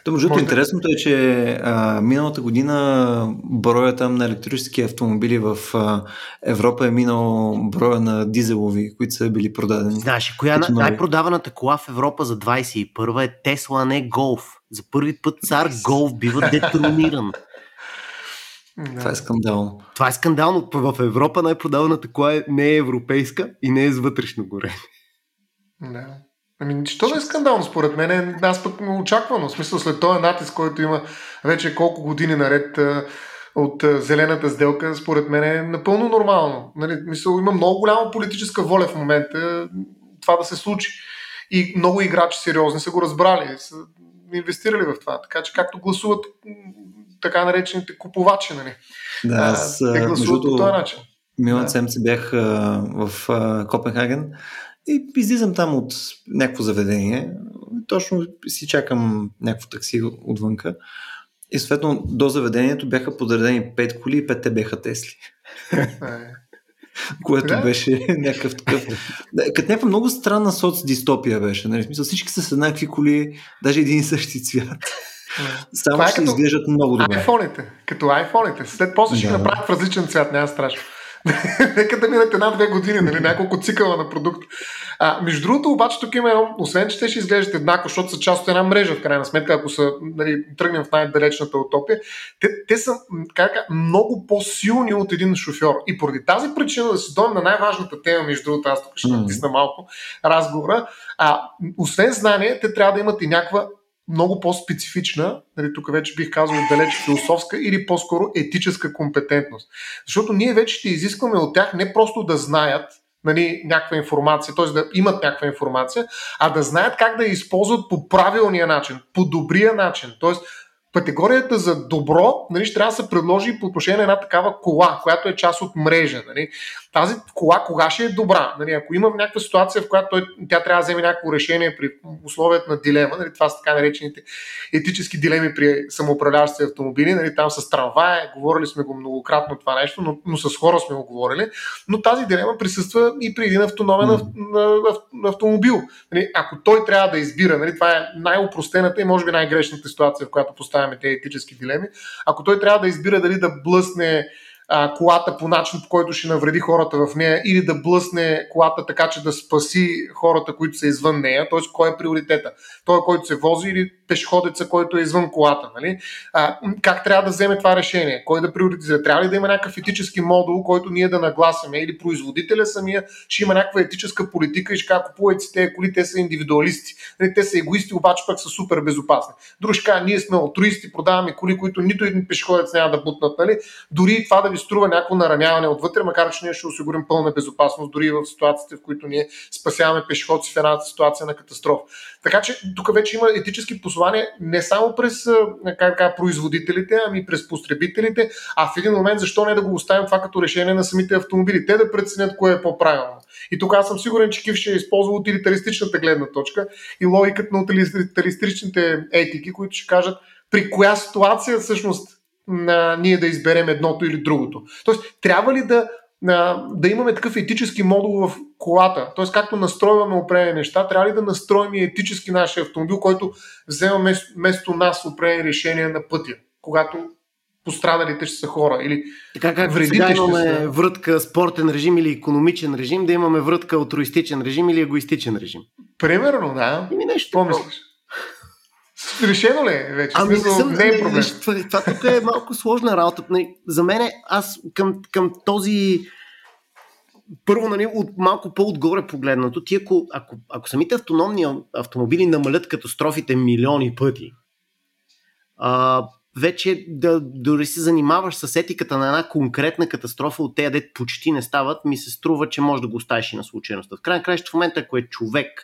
То, между другото, интересното е, че а, миналата година броя там на електрически автомобили в а, Европа е минал броя на дизелови, които са били продадени. Знаеш, коя на, най-продаваната кола в Европа за 21 е Тесла, не Голф. За първи път цар Голф бива детрониран. Да. Това е скандално. Това е скандално. В Европа най-продаваната кола е, не е европейска и не е с вътрешно горе. Да. Ами, що да е скандално според мен? Аз пък очаквано. В смисъл след този натиск, който има вече колко години наред от зелената сделка, според мен е напълно нормално. Нали, мисъл, има много голяма политическа воля в момента това да се случи. И много играчи сериозни са го разбрали, са инвестирали в това. Така че както гласуват така наречените купувачи, нали? Да, аз, те гласуват по този начин. Миналата да. седмица бях а, в а, Копенхаген и излизам там от някакво заведение. Точно си чакам някакво такси отвънка. И съответно до заведението бяха подредени 5 коли и 5 те бяха Тесли. Което да? беше някакъв такъв. Като някаква много странна соцдистопия беше. Нали? Смисъл, всички са с еднакви коли, даже един и същи цвят. Само е ще изглеждат много добре. iPhone-ите. Като iPhone-ите. След после да. ще направят в различен цвят, няма страшно. Нека да минат една-две години, нали, няколко цикъла на продукт. А, между другото, обаче тук има, освен че те ще изглеждат еднакво, защото са част от една мрежа, в крайна сметка, ако са, нали, тръгнем в най-далечната утопия, те, те са как, много по-силни от един шофьор. И поради тази причина да се дойдем на най-важната тема, между другото, аз тук ще натисна малко разговора, а, освен знание, те трябва да имат и някаква много по-специфична, нали, тук вече бих казал далеч философска или по-скоро етическа компетентност. Защото ние вече ще изискваме от тях не просто да знаят нали, някаква информация, т.е. да имат някаква информация, а да знаят как да я използват по правилния начин, по добрия начин. Т.е. категорията за добро нали, ще трябва да се предложи по отношение на една такава кола, която е част от мрежа. Нали. Тази кола кога ще е добра? Нали, ако има някаква ситуация, в която той, тя трябва да вземе някакво решение при условията на дилема, нали, това са така наречените етически дилеми при самоуправляващи автомобили, нали, там с трамвая, говорили сме го многократно това нещо, но, но с хора сме го говорили, но тази дилема присъства и при един автономен mm. автомобил. Нали, ако той трябва да избира, нали, това е най-упростената и може би най-грешната ситуация, в която поставяме тези етически дилеми, ако той трябва да избира дали да блъсне а, колата по начин, по който ще навреди хората в нея или да блъсне колата така, че да спаси хората, които са извън нея, т.е. кой е приоритета? Той, който се вози или пешеходеца, който е извън колата? Нали? А, как трябва да вземе това решение? Кой да приоритизира? Трябва ли да има някакъв етически модул, който ние да нагласяме или производителя самия ще има някаква етическа политика и ще кажа, купувайте си тези коли, те са индивидуалисти. Нали? Те са егоисти, обаче пък са супер безопасни. Кажа, ние сме алтруисти, продаваме коли, които нито един пешеходец няма да бутнат. Нали? Дори това да ви струва някакво нараняване отвътре, макар че ние ще осигурим пълна безопасност, дори в ситуациите, в които ние спасяваме пешеходци в една ситуация на катастрофа. Така че тук вече има етически послания не само през как, как, производителите, ами през потребителите, а в един момент защо не да го оставим това като решение на самите автомобили. Те да преценят кое е по-правилно. И тук аз съм сигурен, че Кив ще използва утилитаристичната гледна точка и логиката на утилитаристичните етики, които ще кажат при коя ситуация всъщност на ние да изберем едното или другото. Тоест, трябва ли да, на, да имаме такъв етически модул в колата? Тоест, както настройваме определени неща, трябва ли да настроим и етически нашия автомобил, който взема вместо нас определени решения на пътя, когато пострадалите ще са хора или така как сега имаме са... врътка спортен режим или економичен режим, да имаме врътка алтруистичен режим или егоистичен режим. Примерно, да. Ими нещо. Помислиш. Решено ли е вече? Ами, Смисъл, съм, не е проблем. Не, това, това тук е малко сложна работа. За мен аз към, към този първо, нали, от малко по-отгоре погледнато, ти ако, ако, ако самите автономни автомобили намалят катастрофите милиони пъти, а, вече да дори се занимаваш с етиката на една конкретна катастрофа от тези, дет почти не стават, ми се струва, че може да го оставиш и на случайността. В крайна краща в момента, ако е човек,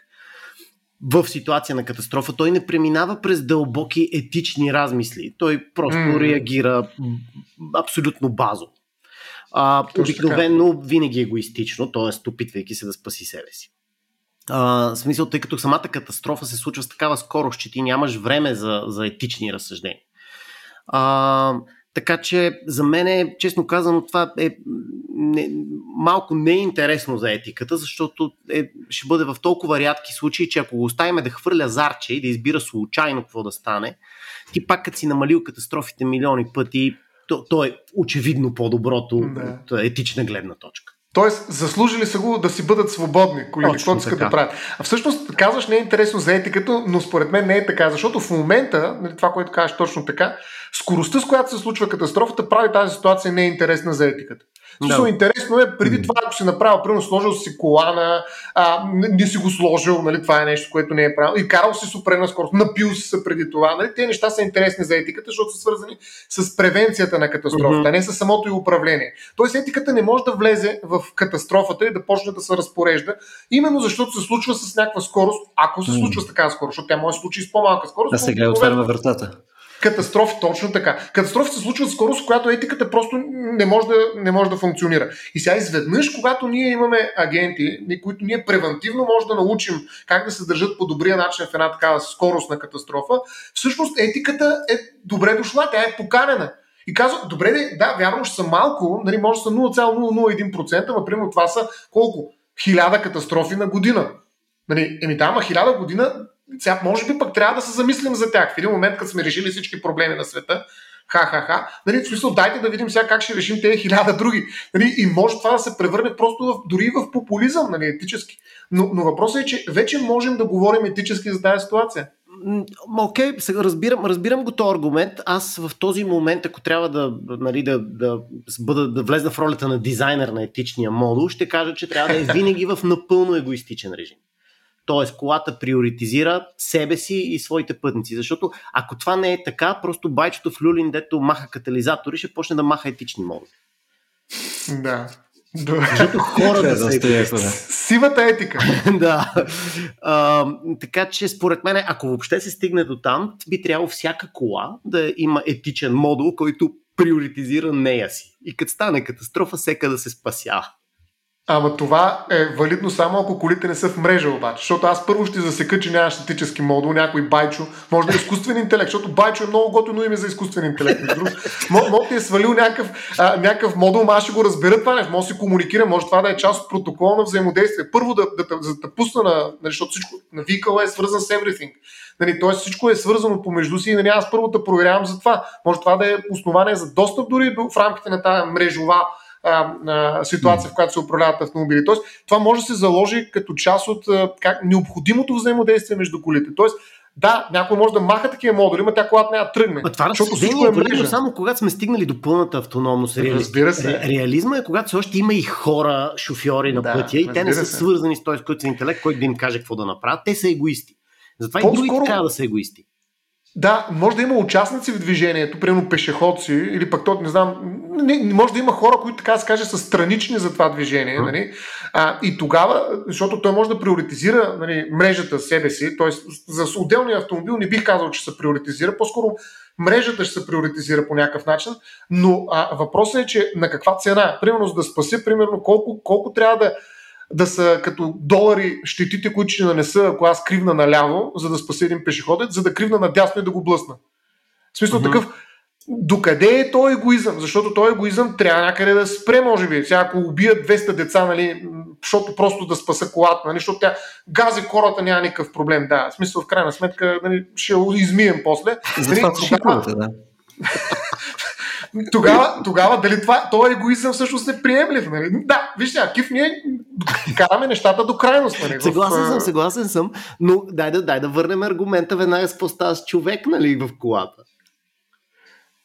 в ситуация на катастрофа, той не преминава през дълбоки етични размисли. Той просто mm. реагира абсолютно базово. А, обикновено винаги е егоистично, т.е. опитвайки се да спаси себе си. А, смисъл, тъй като самата катастрофа се случва с такава скорост, че ти нямаш време за, за етични разсъждения. А, така че за мен, е, честно казано, това е не, малко неинтересно за етиката, защото е, ще бъде в толкова рядки случаи, че ако го оставим да хвърля зарче и да избира случайно какво да стане, ти пак като си намалил катастрофите милиони пъти, то, то е очевидно по-доброто да. от етична гледна точка. Тоест, заслужили са го да си бъдат свободни, коли, каквото искат да правят. А всъщност, казваш, не е интересно за етиката, но според мен не е така, защото в момента, нали, това, което казваш точно така, скоростта, с която се случва катастрофата, прави тази ситуация неинтересна за етиката. Смисъл, интересно е, преди това, ако си направил, примерно, сложил си колана, а, не, си го сложил, нали, това е нещо, което не е правилно, и карал си супрена скорост, напил си се преди това, нали, тези неща са интересни за етиката, защото са свързани с превенцията на катастрофата, mm-hmm. не с самото и управление. Тоест, етиката не може да влезе в катастрофата и да почне да се разпорежда, именно защото се случва с някаква скорост, ако се случва с такава скорост, защото тя може да се случи с по-малка скорост. А сега отваряме вратата катастрофи, точно така. Катастрофи се случват с скорост, която етиката просто не може, да, не може да функционира. И сега изведнъж, когато ние имаме агенти, които ние превентивно може да научим как да се държат по добрия начин в една такава скорост на катастрофа, всъщност етиката е добре дошла, тя е поканена. И казва, добре, да, вярно, ще са малко, нали, може да са 0,001%, но примерно това са колко? Хиляда катастрофи на година. Нали, еми да, ама хиляда година сега, може би пък трябва да се замислим за тях. В един момент, като сме решили всички проблеми на света, ха-ха-ха, нали, в смисъл, дайте да видим сега как ще решим тези хиляда други. Нали, и може това да се превърне просто в, дори в популизъм, нали, етически. Но, но въпросът е, че вече можем да говорим етически за тази ситуация. Окей, okay, разбирам, разбирам го този аргумент. Аз в този момент, ако трябва да, нали, да, да, бъда, да влезна в ролята на дизайнер на етичния модул, ще кажа, че трябва да е винаги в напълно егоистичен режим. Тоест, колата приоритизира себе си и своите пътници. Защото ако това не е така, просто байчето в Люлин, дето маха катализатори, ще почне да маха етични модули. Да. Да. Защото хората са егоисти. Сивата етика. да. А, така че според мен, ако въобще се стигне до там, би трябвало всяка кола да има етичен модул, който приоритизира нея си. И като стане катастрофа, всека да се спасява. Ама това е валидно само ако колите не са в мрежа обаче. Защото аз първо ще засека, че нямаш статически модул, някой байчо, може да е изкуствен интелект, защото байчо е много готино име за изкуствен интелект. Мод ти е свалил някакъв, а, някакъв модул, аз ще го разбера това нещо, може да си комуникира, може това да е част от протокола на взаимодействие. Първо да, да, да, да, пусна на, нали, защото всичко на Vehicle е свързан с everything. Нали, Тоест всичко е свързано помежду си и нали, аз първо да проверявам за това. Може това да е основание за достъп дори в рамките на тази мрежова а, а, ситуация, в която се управляват автомобили. Тоест, това може да се заложи като част от а, как, необходимото взаимодействие между колите. Тоест, да, някой може да маха такива модули, но тя колата няма да тръгне. А това защото всичко е мрежа. само когато сме стигнали до пълната автономност. Реали... Разбира се. Ре, реализма е когато все още има и хора, шофьори на да, пътя и те не са се. свързани с този изкуствен интелект, който да им каже какво да направят. Те са егоисти. Затова По-скоро... и другите трябва да са егоисти. Да, може да има участници в движението, примерно пешеходци, или пък то, не знам, не, може да има хора, които така се каже са странични за това движение. Mm. Нали? А, и тогава, защото той може да приоритизира нали, мрежата себе си, т.е. за отделния автомобил не бих казал, че се приоритизира, по-скоро мрежата ще се приоритизира по някакъв начин, но а, въпросът е, че на каква цена, примерно за да спася, примерно колко, колко трябва да да са като долари щетите, които ще нанеса, ако аз кривна наляво, за да спася един пешеходец, за да кривна надясно и да го блъсна. В смисъл uh-huh. такъв, докъде е този егоизъм? Защото този егоизъм трябва някъде да спре, може би. Сега, ако убият 200 деца, нали, защото просто да спаса колата, нали, защото тя гази хората няма никакъв проблем. Да, в смисъл, в крайна сметка, нали, ще измием после. За това нали, да. Тогава, тогава дали това, този егоизъм всъщност е приемлив. Нали? Да, вижте, Акив ние караме нещата до крайност. Нали? Съгласен съм, съгласен съм, но дай да, дай да върнем аргумента веднага с става с човек нали, в колата.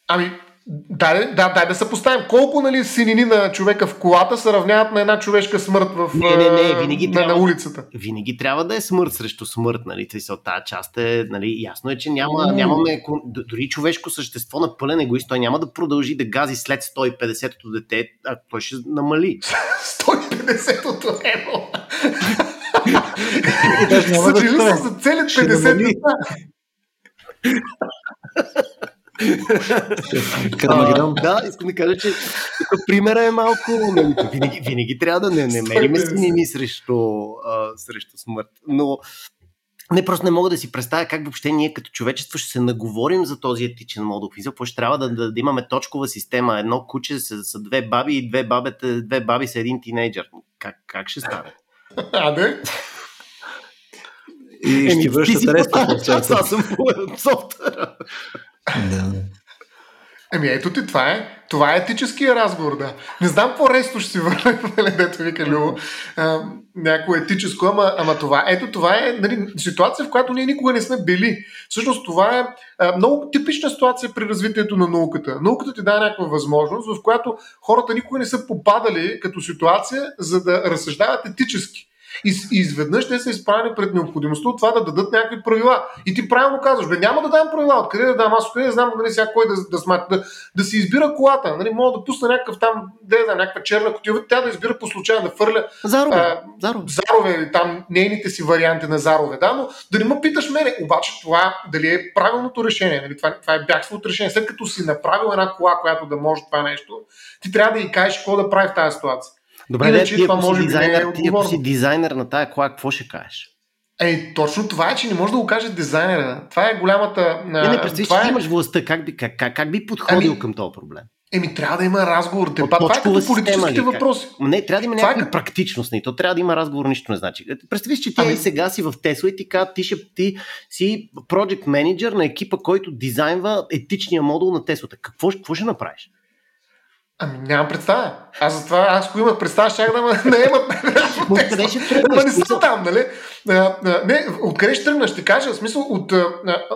Ами, да, да, дай да се поставим. Колко нали, синини на човека в колата се равняват на една човешка смърт в, не, не, не, винаги на, трябва, на улицата? Винаги трябва да е смърт срещу смърт. Нали? Тази част е, нали, ясно е, че няма, mm. нямаме, дори човешко същество на пълен егоист, той няма да продължи да гази след 150-то дете, а той ще намали. 150-то ево! Съжали се за цели 50 деца. А, да, искам да кажа, че тук примера е малко. Винаги, винаги трябва да не, не мерим снини срещу, а, срещу смърт. Но не, просто не мога да си представя как въобще ние като човечество ще се наговорим за този етичен модул. Какво ще трябва да, да, да имаме точкова система. Едно куче са, са две баби и две, бабете, две баби са един тинейджър. Как, как ще стане? А, да? И ще връщат реста. Аз съм по софтуера. Да. Еми ето ти, това е, това е етическия разговор, да. Не знам по-ресто ще си върне, нали, дето вика Любо, някакво етическо, ама, ама това, ето това е нали, ситуация, в която ние никога не сме били. Всъщност това е а, много типична ситуация при развитието на науката. Науката ти дава някаква възможност, в която хората никога не са попадали като ситуация, за да разсъждават етически. И, и изведнъж те са изправени пред необходимостта от това да дадат някакви правила. И ти правилно казваш, бе, няма да дам правила, откъде да дам, аз откъде да знам нали, сега кой да, да, да, да, да си избира колата. Нали, мога да пусна някакъв там, да, да някаква черна котия, тя да избира по случайно да фърля зарове, а, зарове. зарове, там нейните си варианти на зарове, да, но да не ме питаш мене, обаче това дали е правилното решение, нали, това, това е бягство от решение. След като си направил една кола, която да може това нещо, ти трябва да й кажеш какво да прави в тази ситуация. Добре, Иначе, ти, това ако може дизайнер, е ти, ако си дизайнер на тая кола, какво ще кажеш? Ей, точно това е, че не може да го каже дизайнера. Това е голямата... Не, не, представи, че е... имаш властта. Как би, как, как, как би подходил ами, към този проблем? Еми, трябва да има разговор, дебат. Това е като политическите въпроси. Не, трябва да има някаква е... практичност. Не. То трябва да има разговор, нищо не значи. Представи си, че ти ами... сега си в Тесла и ти казват, ти, ще, ти си project менеджер на екипа, който дизайнва етичния модул на Теслата. Какво, какво ще направиш? Ами нямам представа. Аз затова, аз ако имах представа, щях да ме наемат. Откъде ще тръгнеш? Не съм там, нали? А, а, не, откъде ще тръгнеш? Ще кажа, в смисъл от... А,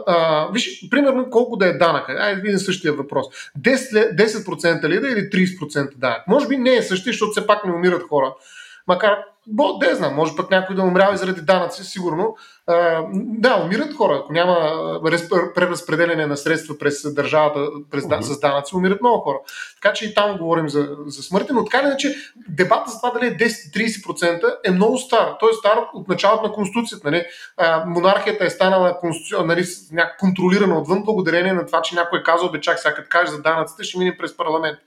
а, виж, примерно колко да е данък. Айде, видим същия въпрос. 10%, 10% ли да или 30% данък? Може би не е същия, защото все пак не умират хора. Макар Бо, не знам, може пък някой да умрява и заради данъци, сигурно. А, да, умират хора. Ако няма преразпределение на средства през държавата през, uh-huh. с данъци, умират много хора. Така че и там говорим за, за смърти, но така или иначе дебата за това дали е 10-30% е много стар. Той е стар от началото на Конституцията. Нали? А, монархията е станала нали, контролирана отвън благодарение на това, че някой е казал, бе чак сега като каже за данъците, ще мине през парламент.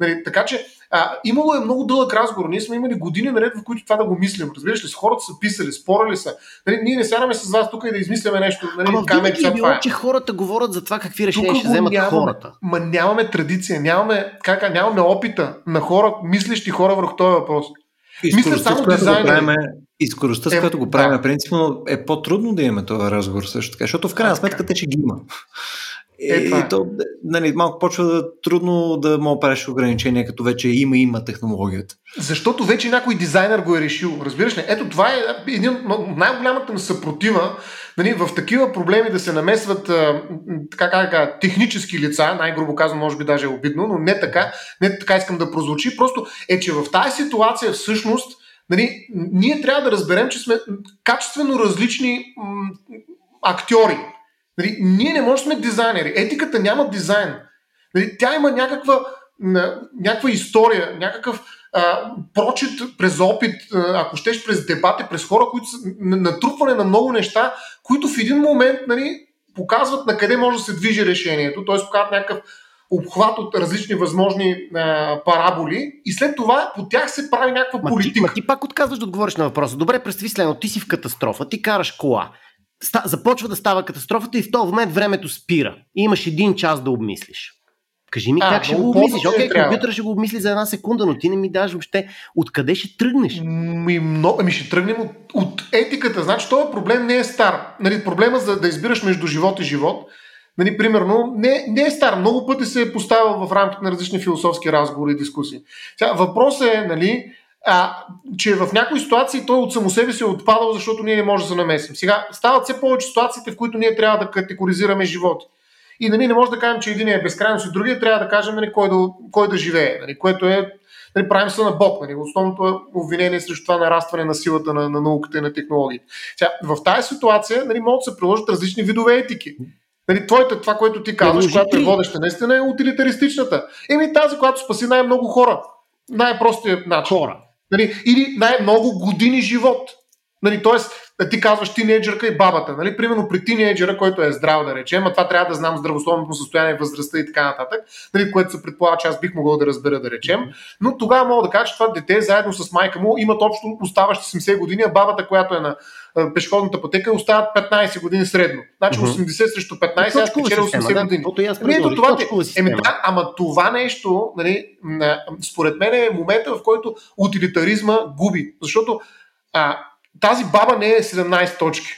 Нали, така че а, имало е много дълъг разговор. Ние сме имали години наред, в които това да го мислим. Разбираш ли, с хората са писали, спорили са. Нали, ние не сядаме с вас тук и да измисляме нещо. Нали, Ама винаги е било, че хората говорят за това какви решения тук ще вземат нямаме, хората. Ма нямаме традиция, нямаме, как, нямаме опита на хора, мислещи хора върху този въпрос. И Мисля само дизайнери. И скоростта, с е, която го правим, да. принципно е по-трудно да имаме този разговор също така, защото в крайна сметка те ще ги има. Е, и, и то, нали, малко почва да трудно да мога правиш ограничения, като вече има има технологията. Защото вече някой дизайнер го е решил. Разбираш ли? Ето това е един, най-голямата ми съпротива нали, в такива проблеми да се намесват така, така, технически лица, най-грубо казвам, може би даже е обидно, но не така, не така искам да прозвучи, просто е, че в тази ситуация всъщност нали, ние трябва да разберем, че сме качествено различни м- актьори Нали, ние не можем да сме дизайнери. Етиката няма дизайн. Нали, тя има някаква, някаква история, някакъв а, прочит през опит, ако щеш през дебати, през хора, които са натрупване на много неща, които в един момент нали, показват на къде може да се движи решението, т.е. показват някакъв обхват от различни възможни а, параболи и след това по тях се прави някаква ма политика. Ти, ма ти пак отказваш да отговориш на въпроса. Добре, представи следно, ти си в катастрофа, ти караш кола започва да става катастрофата и в този момент времето спира. И имаш един час да обмислиш. Кажи ми а, как ще го обмислиш. Окей, okay, компютър ще го обмисли за една секунда, но ти не ми даш въобще откъде ще тръгнеш. Ми, много, ми ще тръгнем от, от етиката. Значи този проблем не е стар. Нали, проблема за да избираш между живот и живот, нали, примерно, не, не е стар. Много пъти се е поставил в рамките на различни философски разговори и дискусии. Сега, въпросът е, нали, а, че в някои ситуации той от само себе си е отпадал, защото ние не можем да се намесим. Сега стават все повече ситуациите, в които ние трябва да категоризираме животи. И нали, не може да кажем, че един е безкрайност и другия трябва да кажем нали, кой, да, кой да живее, нали, което е нали, правим се на Бог. Нали. Основното е обвинение срещу това нарастване на силата на, на науката и на технологиите. Сега, в тази ситуация нали, могат да се приложат различни видове етики. Нали, твоята, това, което ти казваш, която е водеща, наистина е утилитаристичната. Еми тази, която спаси най-много хора. Най-простият начин. Хора. Нали, или най-много години живот. Нали, тоест, ти казваш тинейджърка и бабата. Нали? Примерно при тинейджера, който е здрав, да речем, а това трябва да знам здравословното състояние, възрастта и така нататък, нали? което се предполага, че аз бих могъл да разбера, да речем. Но тогава мога да кажа, че това дете заедно с майка му имат общо оставащи 70 години, а бабата, която е на пешеходната пътека, остават 15 години средно. Значи 80 срещу 15, аз печеля 80 години. Ами ето това, еми, да, ама това нещо, нали, според мен е момента, в който утилитаризма губи. Защото а, тази баба не е 17 точки.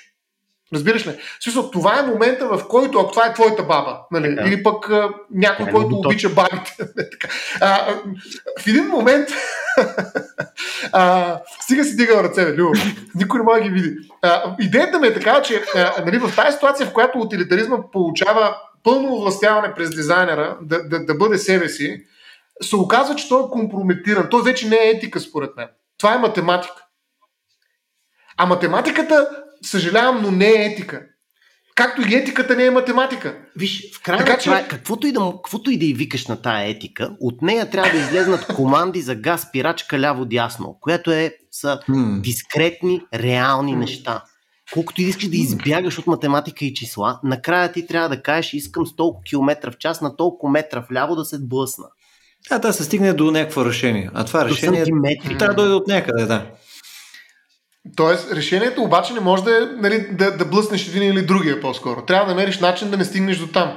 Разбираш ли? Смисъл, това е момента, в който, ако това е твоята баба, нали, да. или пък а, някой, да, който да, обича бабите. а, в един момент а, стига си дига ръце, Любо. Никой не може да ги види. А, идеята ми е така, че а, нали, в тази ситуация, в която утилитаризма получава пълно овластяване през дизайнера да, да, да бъде себе си, се оказва, че той е компрометиран. Той вече не е етика, според мен. Това е математика. А математиката, съжалявам, но не е етика. Както и етиката не е математика. Виж, в крайна така, че... каквото, и да, каквото и да и викаш на тая етика, от нея трябва да излезнат команди за газ, спирачка ляво-дясно, което е, са hmm. дискретни, реални hmm. неща. Колкото и искаш да избягаш от математика и числа, накрая ти трябва да кажеш, искам с толкова километра в час на толкова метра вляво да се блъсна. А да се стигне до някакво решение. А това решение трябва да дойде от някъде, да. Тоест, решението обаче не може да, е, нали, да, да блъснеш един или другия по-скоро. Трябва да намериш начин да не стигнеш до там.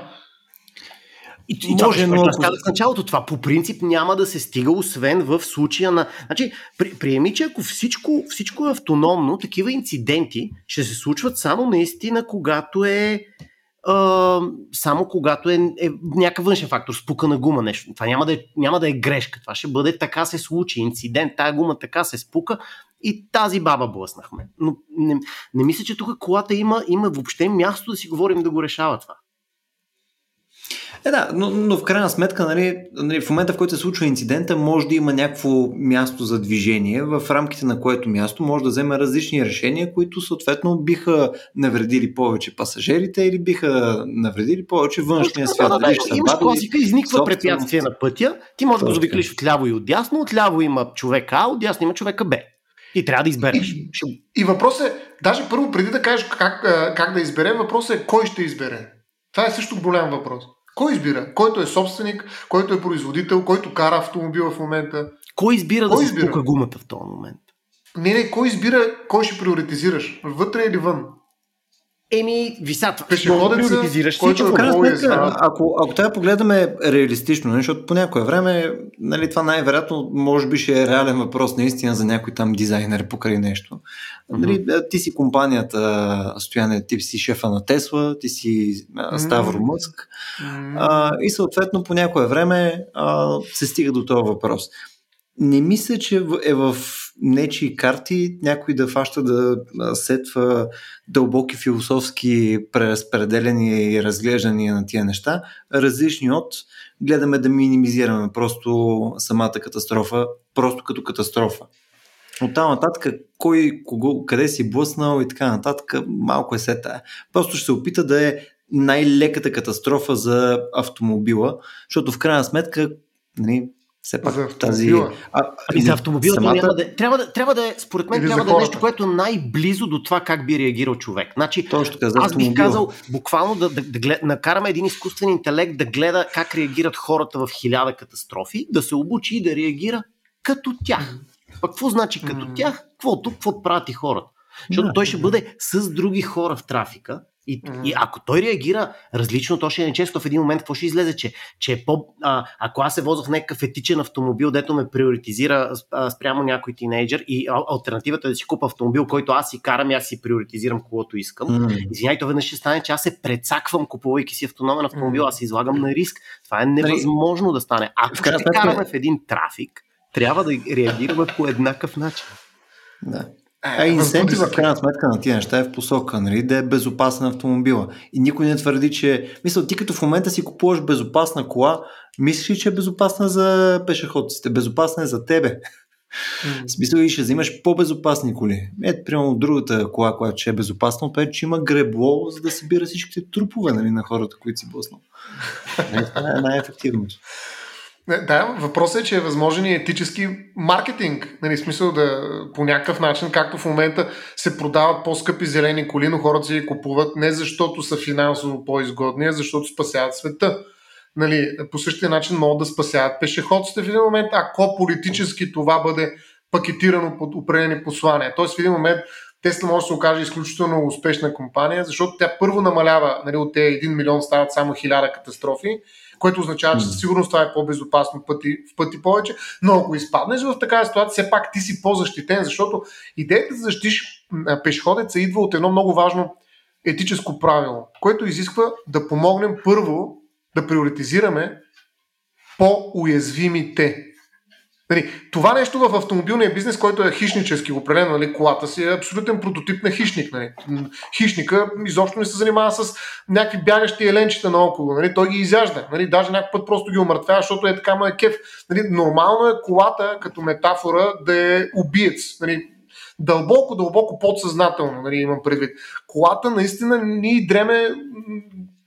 И, и може, но... Аз казах в началото това. По принцип няма да се стига, освен в случая на... Значи, при, приеми, че ако всичко, всичко е автономно, такива инциденти ще се случват само наистина, когато е а, само когато е, е някакъв външен фактор, спука на гума нещо. Това няма да, е, няма да е грешка. Това ще бъде така се случи. Инцидент, тая гума така се спука и тази баба блъснахме. Но не, не мисля, че тук колата има, има въобще място да си говорим да го решава това. Е, да, но, но в крайна сметка, нали, нали, в момента в който се случва инцидента, може да има някакво място за движение, в рамките на което място може да вземе различни решения, които съответно биха навредили повече пасажирите или биха навредили повече външния свят. Да, да, да, имаш класика, изниква препятствие на пътя, ти можеш да го заобиклиш от ляво и от дясно, от ляво има човека А, от дясно има човека Б. И трябва да избереш. И, и въпросът е, даже първо преди да кажеш как, как да изберем, въпросът е кой ще избере. Това е също голям въпрос. Кой избира? Който е собственик, който е производител, който кара автомобила в момента. Кой избира кой да избира? се спука гумата в този момент? Не, не, кой избира, кой ще приоритизираш? Вътре или вън? Еми, висата. Пешеходеца, който в крайна сметка, ако, ако трябва погледаме реалистично, нали, защото по някое време нали, това най-вероятно може би ще е реален въпрос наистина за някой там дизайнер покрай нещо. Нали, mm-hmm. Ти си компанията, Стояне, ти си шефа на Тесла, ти си Ставро mm-hmm. Мъск mm-hmm. а, и съответно по някое време а, се стига до този въпрос. Не мисля, че е в нечи карти някой да фаща да сетва дълбоки философски преразпределения и разглеждания на тия неща, различни от гледаме да минимизираме просто самата катастрофа, просто като катастрофа. От там нататък, кой, кого, къде си блъснал и така нататък, малко е сета. Просто ще се опита да е най-леката катастрофа за автомобила, защото в крайна сметка нали, все пак за тази... А, ами за автомобила самата... няма да... Трябва да, трябва да е, според мен, Или трябва да е нещо, което е най-близо до това как би реагирал човек. Значи, Точно така, за аз бих казал буквално да, да, да глед, накараме един изкуствен интелект да гледа как реагират хората в хиляда катастрофи, да се обучи и да реагира като тях. Пък какво значи като тях? Какво правят и хората? Защото той ще бъде с други хора в трафика и, mm-hmm. и ако той реагира различно, то ще е нечесто в един момент какво ще излезе, че, че е по, а, ако аз се возя в някакъв етичен автомобил, дето ме приоритизира а, спрямо някой тинейджър и а, альтернативата е да си купа автомобил, който аз си карам и аз си приоритизирам колото искам. Mm-hmm. Извинявай, то веднъж ще стане, че аз се прецаквам, купувайки си автономен автомобил, mm-hmm. аз се излагам на риск. Това е нали, невъзможно да стане. Ако ще караме в един трафик, трябва да реагираме по еднакъв начин. Да. А инсентива, в крайна сметка, на тия неща е в посока, нали, да е безопасен автомобила. И никой не твърди, че... Мисля, ти като в момента си купуваш безопасна кола, мислиш ли, че е безопасна за пешеходците? Безопасна е за тебе. Mm. В смисъл и ще взимаш по-безопасни коли. Ето, примерно другата кола, която ще е безопасна, е, че има гребло, за да събира всичките трупове нали, на хората, които си блъснал. Това е най-ефективното. Да, въпросът е, че е възможен и етически маркетинг. Нали, смисъл да по някакъв начин, както в момента се продават по-скъпи зелени коли, но хората си ги купуват не защото са финансово по-изгодни, а защото спасяват света. Нали, по същия начин могат да спасяват пешеходците в един момент, ако политически това бъде пакетирано под определени послания. Тоест в един момент Тесла може да се окаже изключително успешна компания, защото тя първо намалява, нали, от тези 1 милион стават само 1000 катастрофи което означава, че със сигурност това е по-безопасно пъти, в пъти повече. Но ако изпаднеш в такава ситуация, все пак ти си по-защитен, защото идеята да защитиш пешеходеца идва от едно много важно етическо правило, което изисква да помогнем първо да приоритизираме по-уязвимите. Нали, това нещо в автомобилния бизнес, който е хищнически определено, нали, колата си е абсолютен прототип на хищник. Нали. Хищника изобщо не се занимава с някакви бягащи еленчета наоколо. Нали. Той ги изяжда. Нали. Даже някакъв път просто ги умъртвява, защото е така му е кеф. Нали. Нормално е колата като метафора да е убиец. Нали. Дълбоко, дълбоко подсъзнателно, нали, имам предвид. Колата наистина ни дреме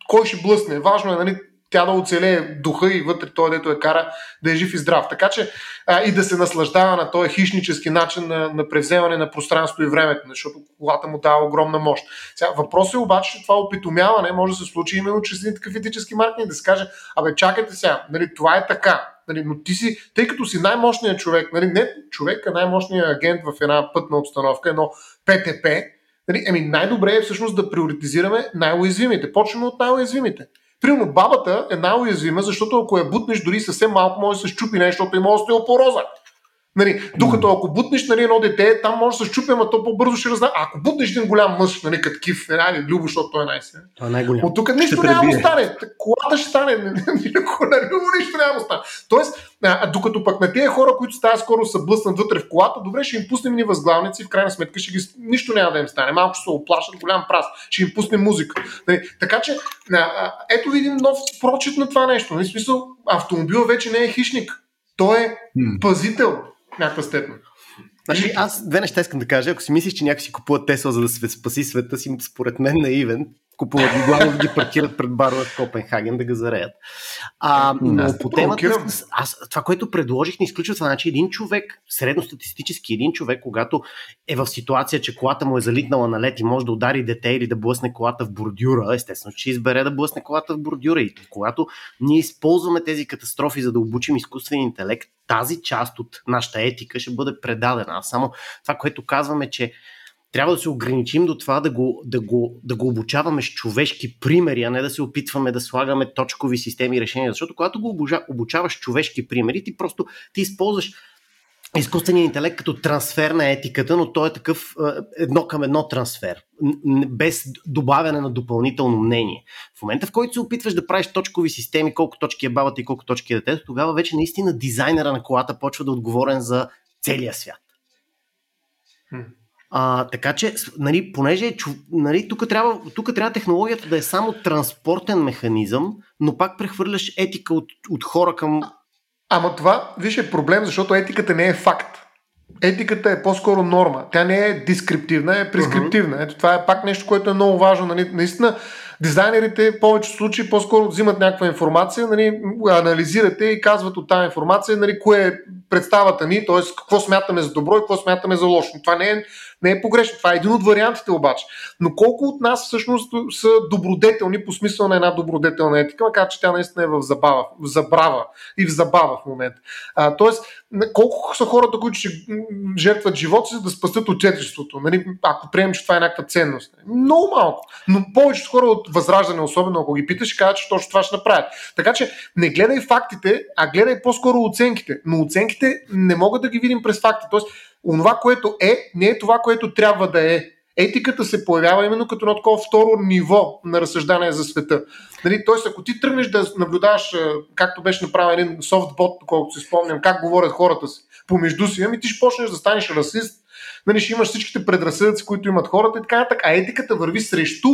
кой ще блъсне. Важно е нали, тя да оцелее духа и вътре той, дето е кара, да е жив и здрав. Така че а, и да се наслаждава на този хищнически начин на, на превземане на пространство и времето, защото колата му дава огромна мощ. Сега, въпросът е обаче, че това опитомяване може да се случи именно чрез един такъв етически маркетинг, да се каже, абе, чакайте сега, нали, това е така, нали, но ти си, тъй като си най-мощният човек, нали, не човек, а най-мощният агент в една пътна обстановка, едно ПТП, нали, ами най-добре е всъщност да приоритизираме най-уязвимите. Почваме от най-уязвимите. Примерно бабата е най-уязвима, защото ако я бутнеш дори съвсем малко, може да се щупи нещо, защото има остеопороза. Нали, докато ако бутнеш нали, едно дете, там може да се щупи, ама то по-бързо ще разнае. Ако бутнеш един голям мъж, нали, като кив, нали, Любо, защото той е най-силен. Той е най-голям. От тук нищо няма да стане. Колата ще стане. на Любо нищо няма да стане. Тоест, а, докато пък на тези хора, които става скоро са блъснат вътре в колата, добре, ще им пуснем ни възглавници, в крайна сметка ще ги, нищо няма да им стане. Малко ще се оплашат, голям прас, ще им пуснем музика. Нали, така че, а, ето ви един нов прочит на това нещо. Нали, смисъл, автомобил вече не е хищник. Той е пазител някаква степен. Значи, аз две неща искам да кажа. Ако си мислиш, че някой си купува Тесла, за да се спаси света си, според мен наивен. Купуват ги главно да ги паркират пред барове в Копенхаген да ги зареят. А, но по темата, аз, това, което предложих, не изключва това. Значи един човек, средностатистически един човек, когато е в ситуация, че колата му е залитнала на лед и може да удари дете или да блъсне колата в бордюра, естествено, че избере да блъсне колата в бордюра. И когато ние използваме тези катастрофи, за да обучим изкуствен интелект, тази част от нашата етика ще бъде предадена. А само това, което казваме, че трябва да се ограничим до това да го, да, го, да го обучаваме с човешки примери, а не да се опитваме да слагаме точкови системи и решения. Защото когато го обучаваш човешки примери, ти просто ти използваш изкуствения интелект като трансфер на етиката, но той е такъв едно към едно трансфер, без добавяне на допълнително мнение. В момента, в който се опитваш да правиш точкови системи, колко точки е бабата и колко точки е детето, тогава вече наистина дизайнера на колата почва да е отговорен за целия свят. А, така че, нали, понеже нали, тук, трябва, тук трябва технологията да е само транспортен механизъм, но пак прехвърляш етика от, от хора към. Ама това, виж, е проблем, защото етиката не е факт. Етиката е по-скоро норма. Тя не е дескриптивна, е прескриптивна. Uh-huh. Ето това е пак нещо, което е много важно. Нали? Наистина, дизайнерите в повечето случаи по-скоро взимат някаква информация, нали, анализирате и казват от тази информация нали, кое е представата ни, т.е. какво смятаме за добро и какво смятаме за лошо. Това не е не е погрешно. Това е един от вариантите обаче. Но колко от нас всъщност са добродетелни по смисъл на една добродетелна етика, макар че тя наистина е в забава, в забрава и в забава в момента. Тоест, колко са хората, които ще жертват живота си, да спасат отечеството, нали? ако приемем, че това е някаква ценност. Много малко. Но повечето хора от възраждане, особено ако ги питаш, кажат, че точно това ще направят. Така че не гледай фактите, а гледай по-скоро оценките. Но оценките не могат да ги видим през факти. Тоест, онова, което е, не е това, което трябва да е. Етиката се появява именно като едно такова второ ниво на разсъждание за света. Нали, Тоест, ако ти тръгнеш да наблюдаваш, както беше направен един софтбот, колкото си спомням, как говорят хората си помежду си, ами ти ще почнеш да станеш расист, нали, ще имаш всичките предразсъдъци, които имат хората и така нататък. А етиката върви срещу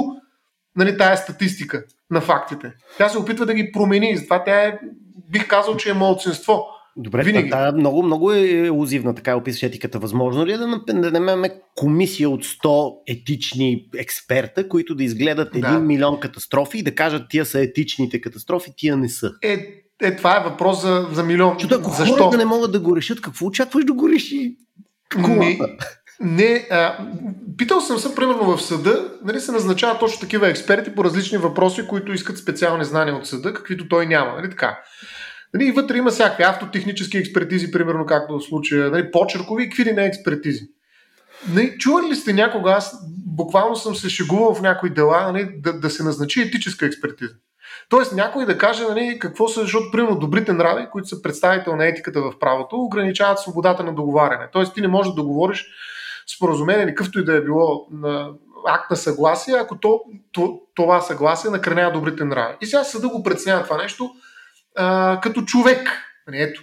нали, тая статистика на фактите. Тя се опитва да ги промени, затова тя е, бих казал, че е малцинство. Добре, Винаги. Та, много, много е елузивна, така описваш етиката. Възможно ли е да, да комисия от 100 етични експерта, които да изгледат един да. милион катастрофи и да кажат тия са етичните катастрофи, тия не са? Е, е това е въпрос за, за милион. Чудо, ако Защо? хората не могат да го решат, какво очакваш да го реши? Не, не а, питал съм се, примерно в съда, нали се назначават точно такива експерти по различни въпроси, които искат специални знания от съда, каквито той няма. Нали така? Нали, и вътре има всякакви автотехнически експертизи, примерно както в случая, нали, почеркови и какви ли не експертизи. Нали, чували ли сте някога, аз буквално съм се шегувал в някои дела, нали, да, да се назначи етическа експертиза. Тоест някой да каже нали, какво са, защото примерно добрите нрави, които са представител на етиката в правото, ограничават свободата на договаряне. Тоест ти не можеш да договориш споразумение или какъвто и да е било на акт на съгласие, ако то, то, това съгласие накърнява добрите нрави. И сега съда го преценява това нещо а, като човек. Нали, ето.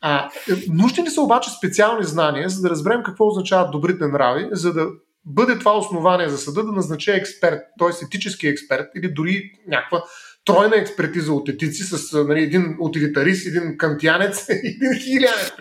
А, нужни ли са обаче специални знания, за да разберем какво означават добрите нрави, за да бъде това основание за съда да назначи експерт, т.е. етически експерт или дори някаква тройна експертиза от етици с нали, един утилитарист, един кантиянец, един хилянец,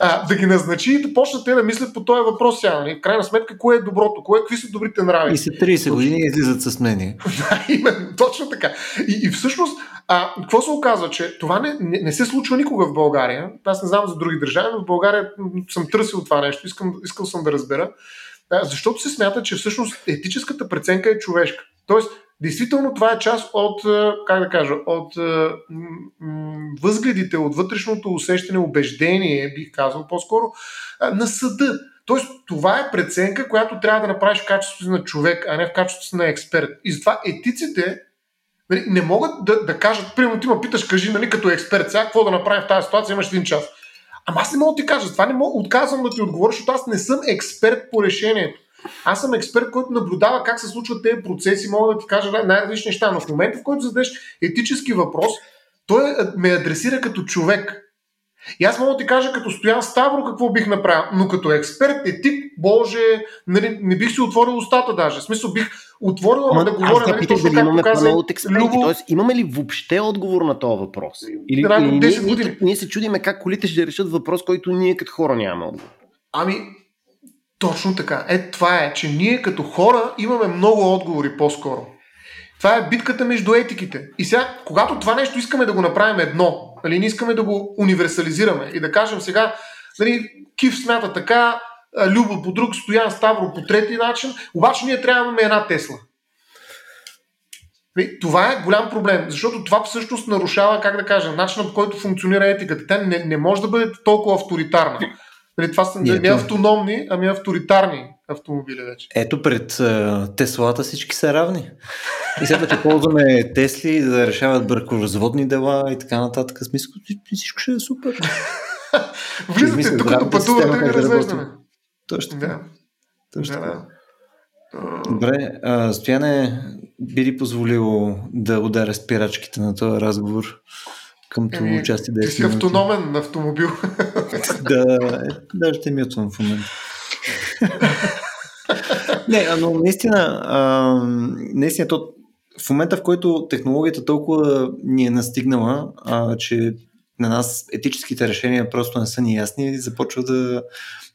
а, да ги назначи и да почнат те да мислят по този въпрос сега. Нали. В крайна сметка, кое е доброто, кое, какви са добрите нрави. И след 30 години излизат с мнение. да, именно, точно така. И, и всъщност, а, какво се оказва, че това не, не, не се случва никога в България. Аз не знам за други държави, но в България съм търсил това нещо, искам, искал съм да разбера. Защото се смята, че всъщност етическата преценка е човешка. Тоест, Действително това е част от, как да кажа, от възгледите, от вътрешното усещане, убеждение, бих казал по-скоро, на съда. Тоест, това е преценка, която трябва да направиш в качеството на човек, а не в качеството си на експерт. И затова етиците нали, не могат да, да кажат, примерно ти ме питаш, кажи, нали, като експерт, сега какво да направим в тази ситуация, имаш един час. Ама аз не мога да ти кажа, това не мога, отказвам да ти отговоря, защото аз не съм експерт по решението. Аз съм експерт, който наблюдава как се случват тези процеси, мога да ти кажа най-различни неща, но в момента, в който зададеш етически въпрос, той ме адресира като човек. И аз мога да ти кажа като Стоян Ставро какво бих направил, но като експерт, етик, боже, нали, не бих си отворил устата даже. В смисъл бих отворил Ама, да говоря, нали, точно дали имаме каза, от експерти. Любо... Тоест, имаме ли въобще отговор на този въпрос? Или, Рано, или ние, ние, ние, се чудиме как колите ще решат въпрос, който ние като хора нямаме отговор. Ами, точно така. Е, това е, че ние като хора имаме много отговори по-скоро. Това е битката между етиките. И сега, когато това нещо искаме да го направим едно, нали, не искаме да го универсализираме и да кажем сега, нали, Кив смята така, Любо по друг, Стоян Ставро по трети начин, обаче ние трябва да имаме една Тесла. Нали, това е голям проблем, защото това всъщност нарушава, как да кажа, начинът по който функционира етиката. Тя не, не може да бъде толкова авторитарна. Нали, това са не автономни, ами авторитарни автомобили вече. Ето пред Теслата всички са равни. И сега че ползваме Тесли да решават бракоразводни дела и така нататък. Смисъл, всичко ще е супер. Влизате тук, като пътувате да развеждаме. Точно. Да. Точно. Да, Добре, а, Стояне, би ли позволило да ударя спирачките на този разговор? Към това Еми, участие. Ти си автономен автомобил. да, е, даже те мютвам в момента. Не, но наистина, а, наистина то, в момента, в който технологията толкова ни е настигнала, а, че на нас етическите решения просто не са ни ясни, започва да,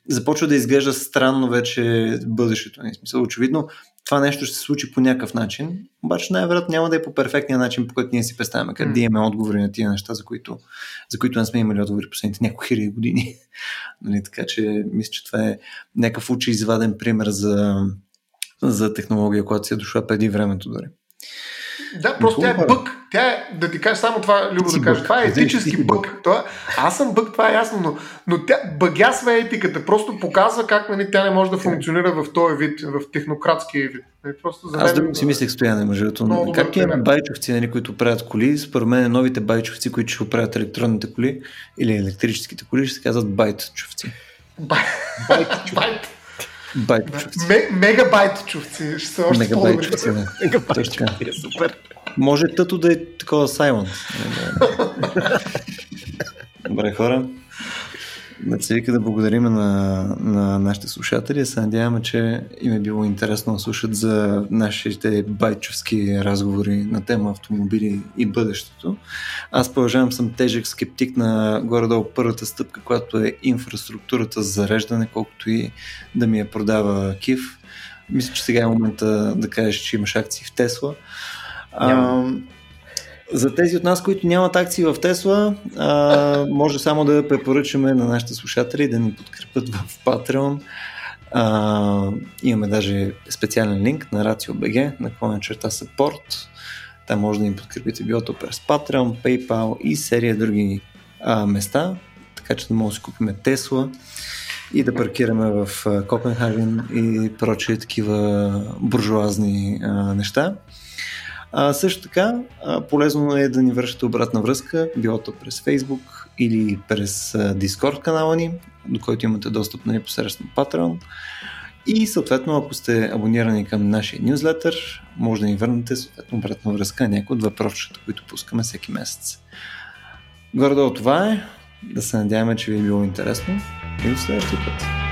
започва да изглежда странно вече бъдещето ни. Смисъл, очевидно, това нещо ще се случи по някакъв начин, обаче най-вероятно няма да е по перфектния начин, по който ние си представяме, къде mm. имаме отговори на тия неща, за които, за които не сме имали отговори последните няколко хиляди години. нали, така че мисля, че това е някакъв учи изваден пример за, за технология, която си е дошла преди времето дори. Да, просто тя е бък. Тя е, да ти кажа само това, Любо да кажа, това е етически бък. Това, аз съм бък, това е ясно, но, но тя бъгясва етиката, просто показва как нали, тя не може да функционира в този вид, в технократския вид. Нали, просто за аз друго си мислех стояне, между другото. Как имаме байчовци, нали, които правят коли, според мен новите байчовци, които ще правят електронните коли или електрическите коли, ще се казват байтчовци. Байт. Байт. Байтчовци. мегабайтчовци ще са още Мегабайтчовци, да. Мегабайтчовци, е супер. Може тъто да е такова Саймон. Добре, хора. Да се вика да благодарим на, на нашите слушатели. Се надяваме, че им е било интересно да слушат за нашите байчовски разговори на тема автомобили и бъдещето. Аз продължавам съм тежък скептик на горе-долу първата стъпка, която е инфраструктурата за зареждане, колкото и да ми я продава Кив. Мисля, че сега е момента да кажеш, че имаш акции в Тесла. За тези от нас, които нямат акции в Тесла, а, може само да препоръчаме на нашите слушатели да ни подкрепят в Patreon. А, имаме даже специален линк на RACIO.BG, на клона черта Support. Там може да ни подкрепите билото през Patreon, PayPal и серия други а, места, така че да може да си купим Тесла и да паркираме в Копенхаген и прочие такива буржуазни а, неща. А, също така, а, полезно е да ни вършите обратна връзка, било то през Facebook или през Discord канала ни, до който имате достъп на непосредствено Patreon. И съответно, ако сте абонирани към нашия нюзлетър, може да ни върнете съответно обратна връзка на някои от въпросите, които пускаме всеки месец. Горе-долу това е. Да се надяваме, че ви е било интересно и до следващия път.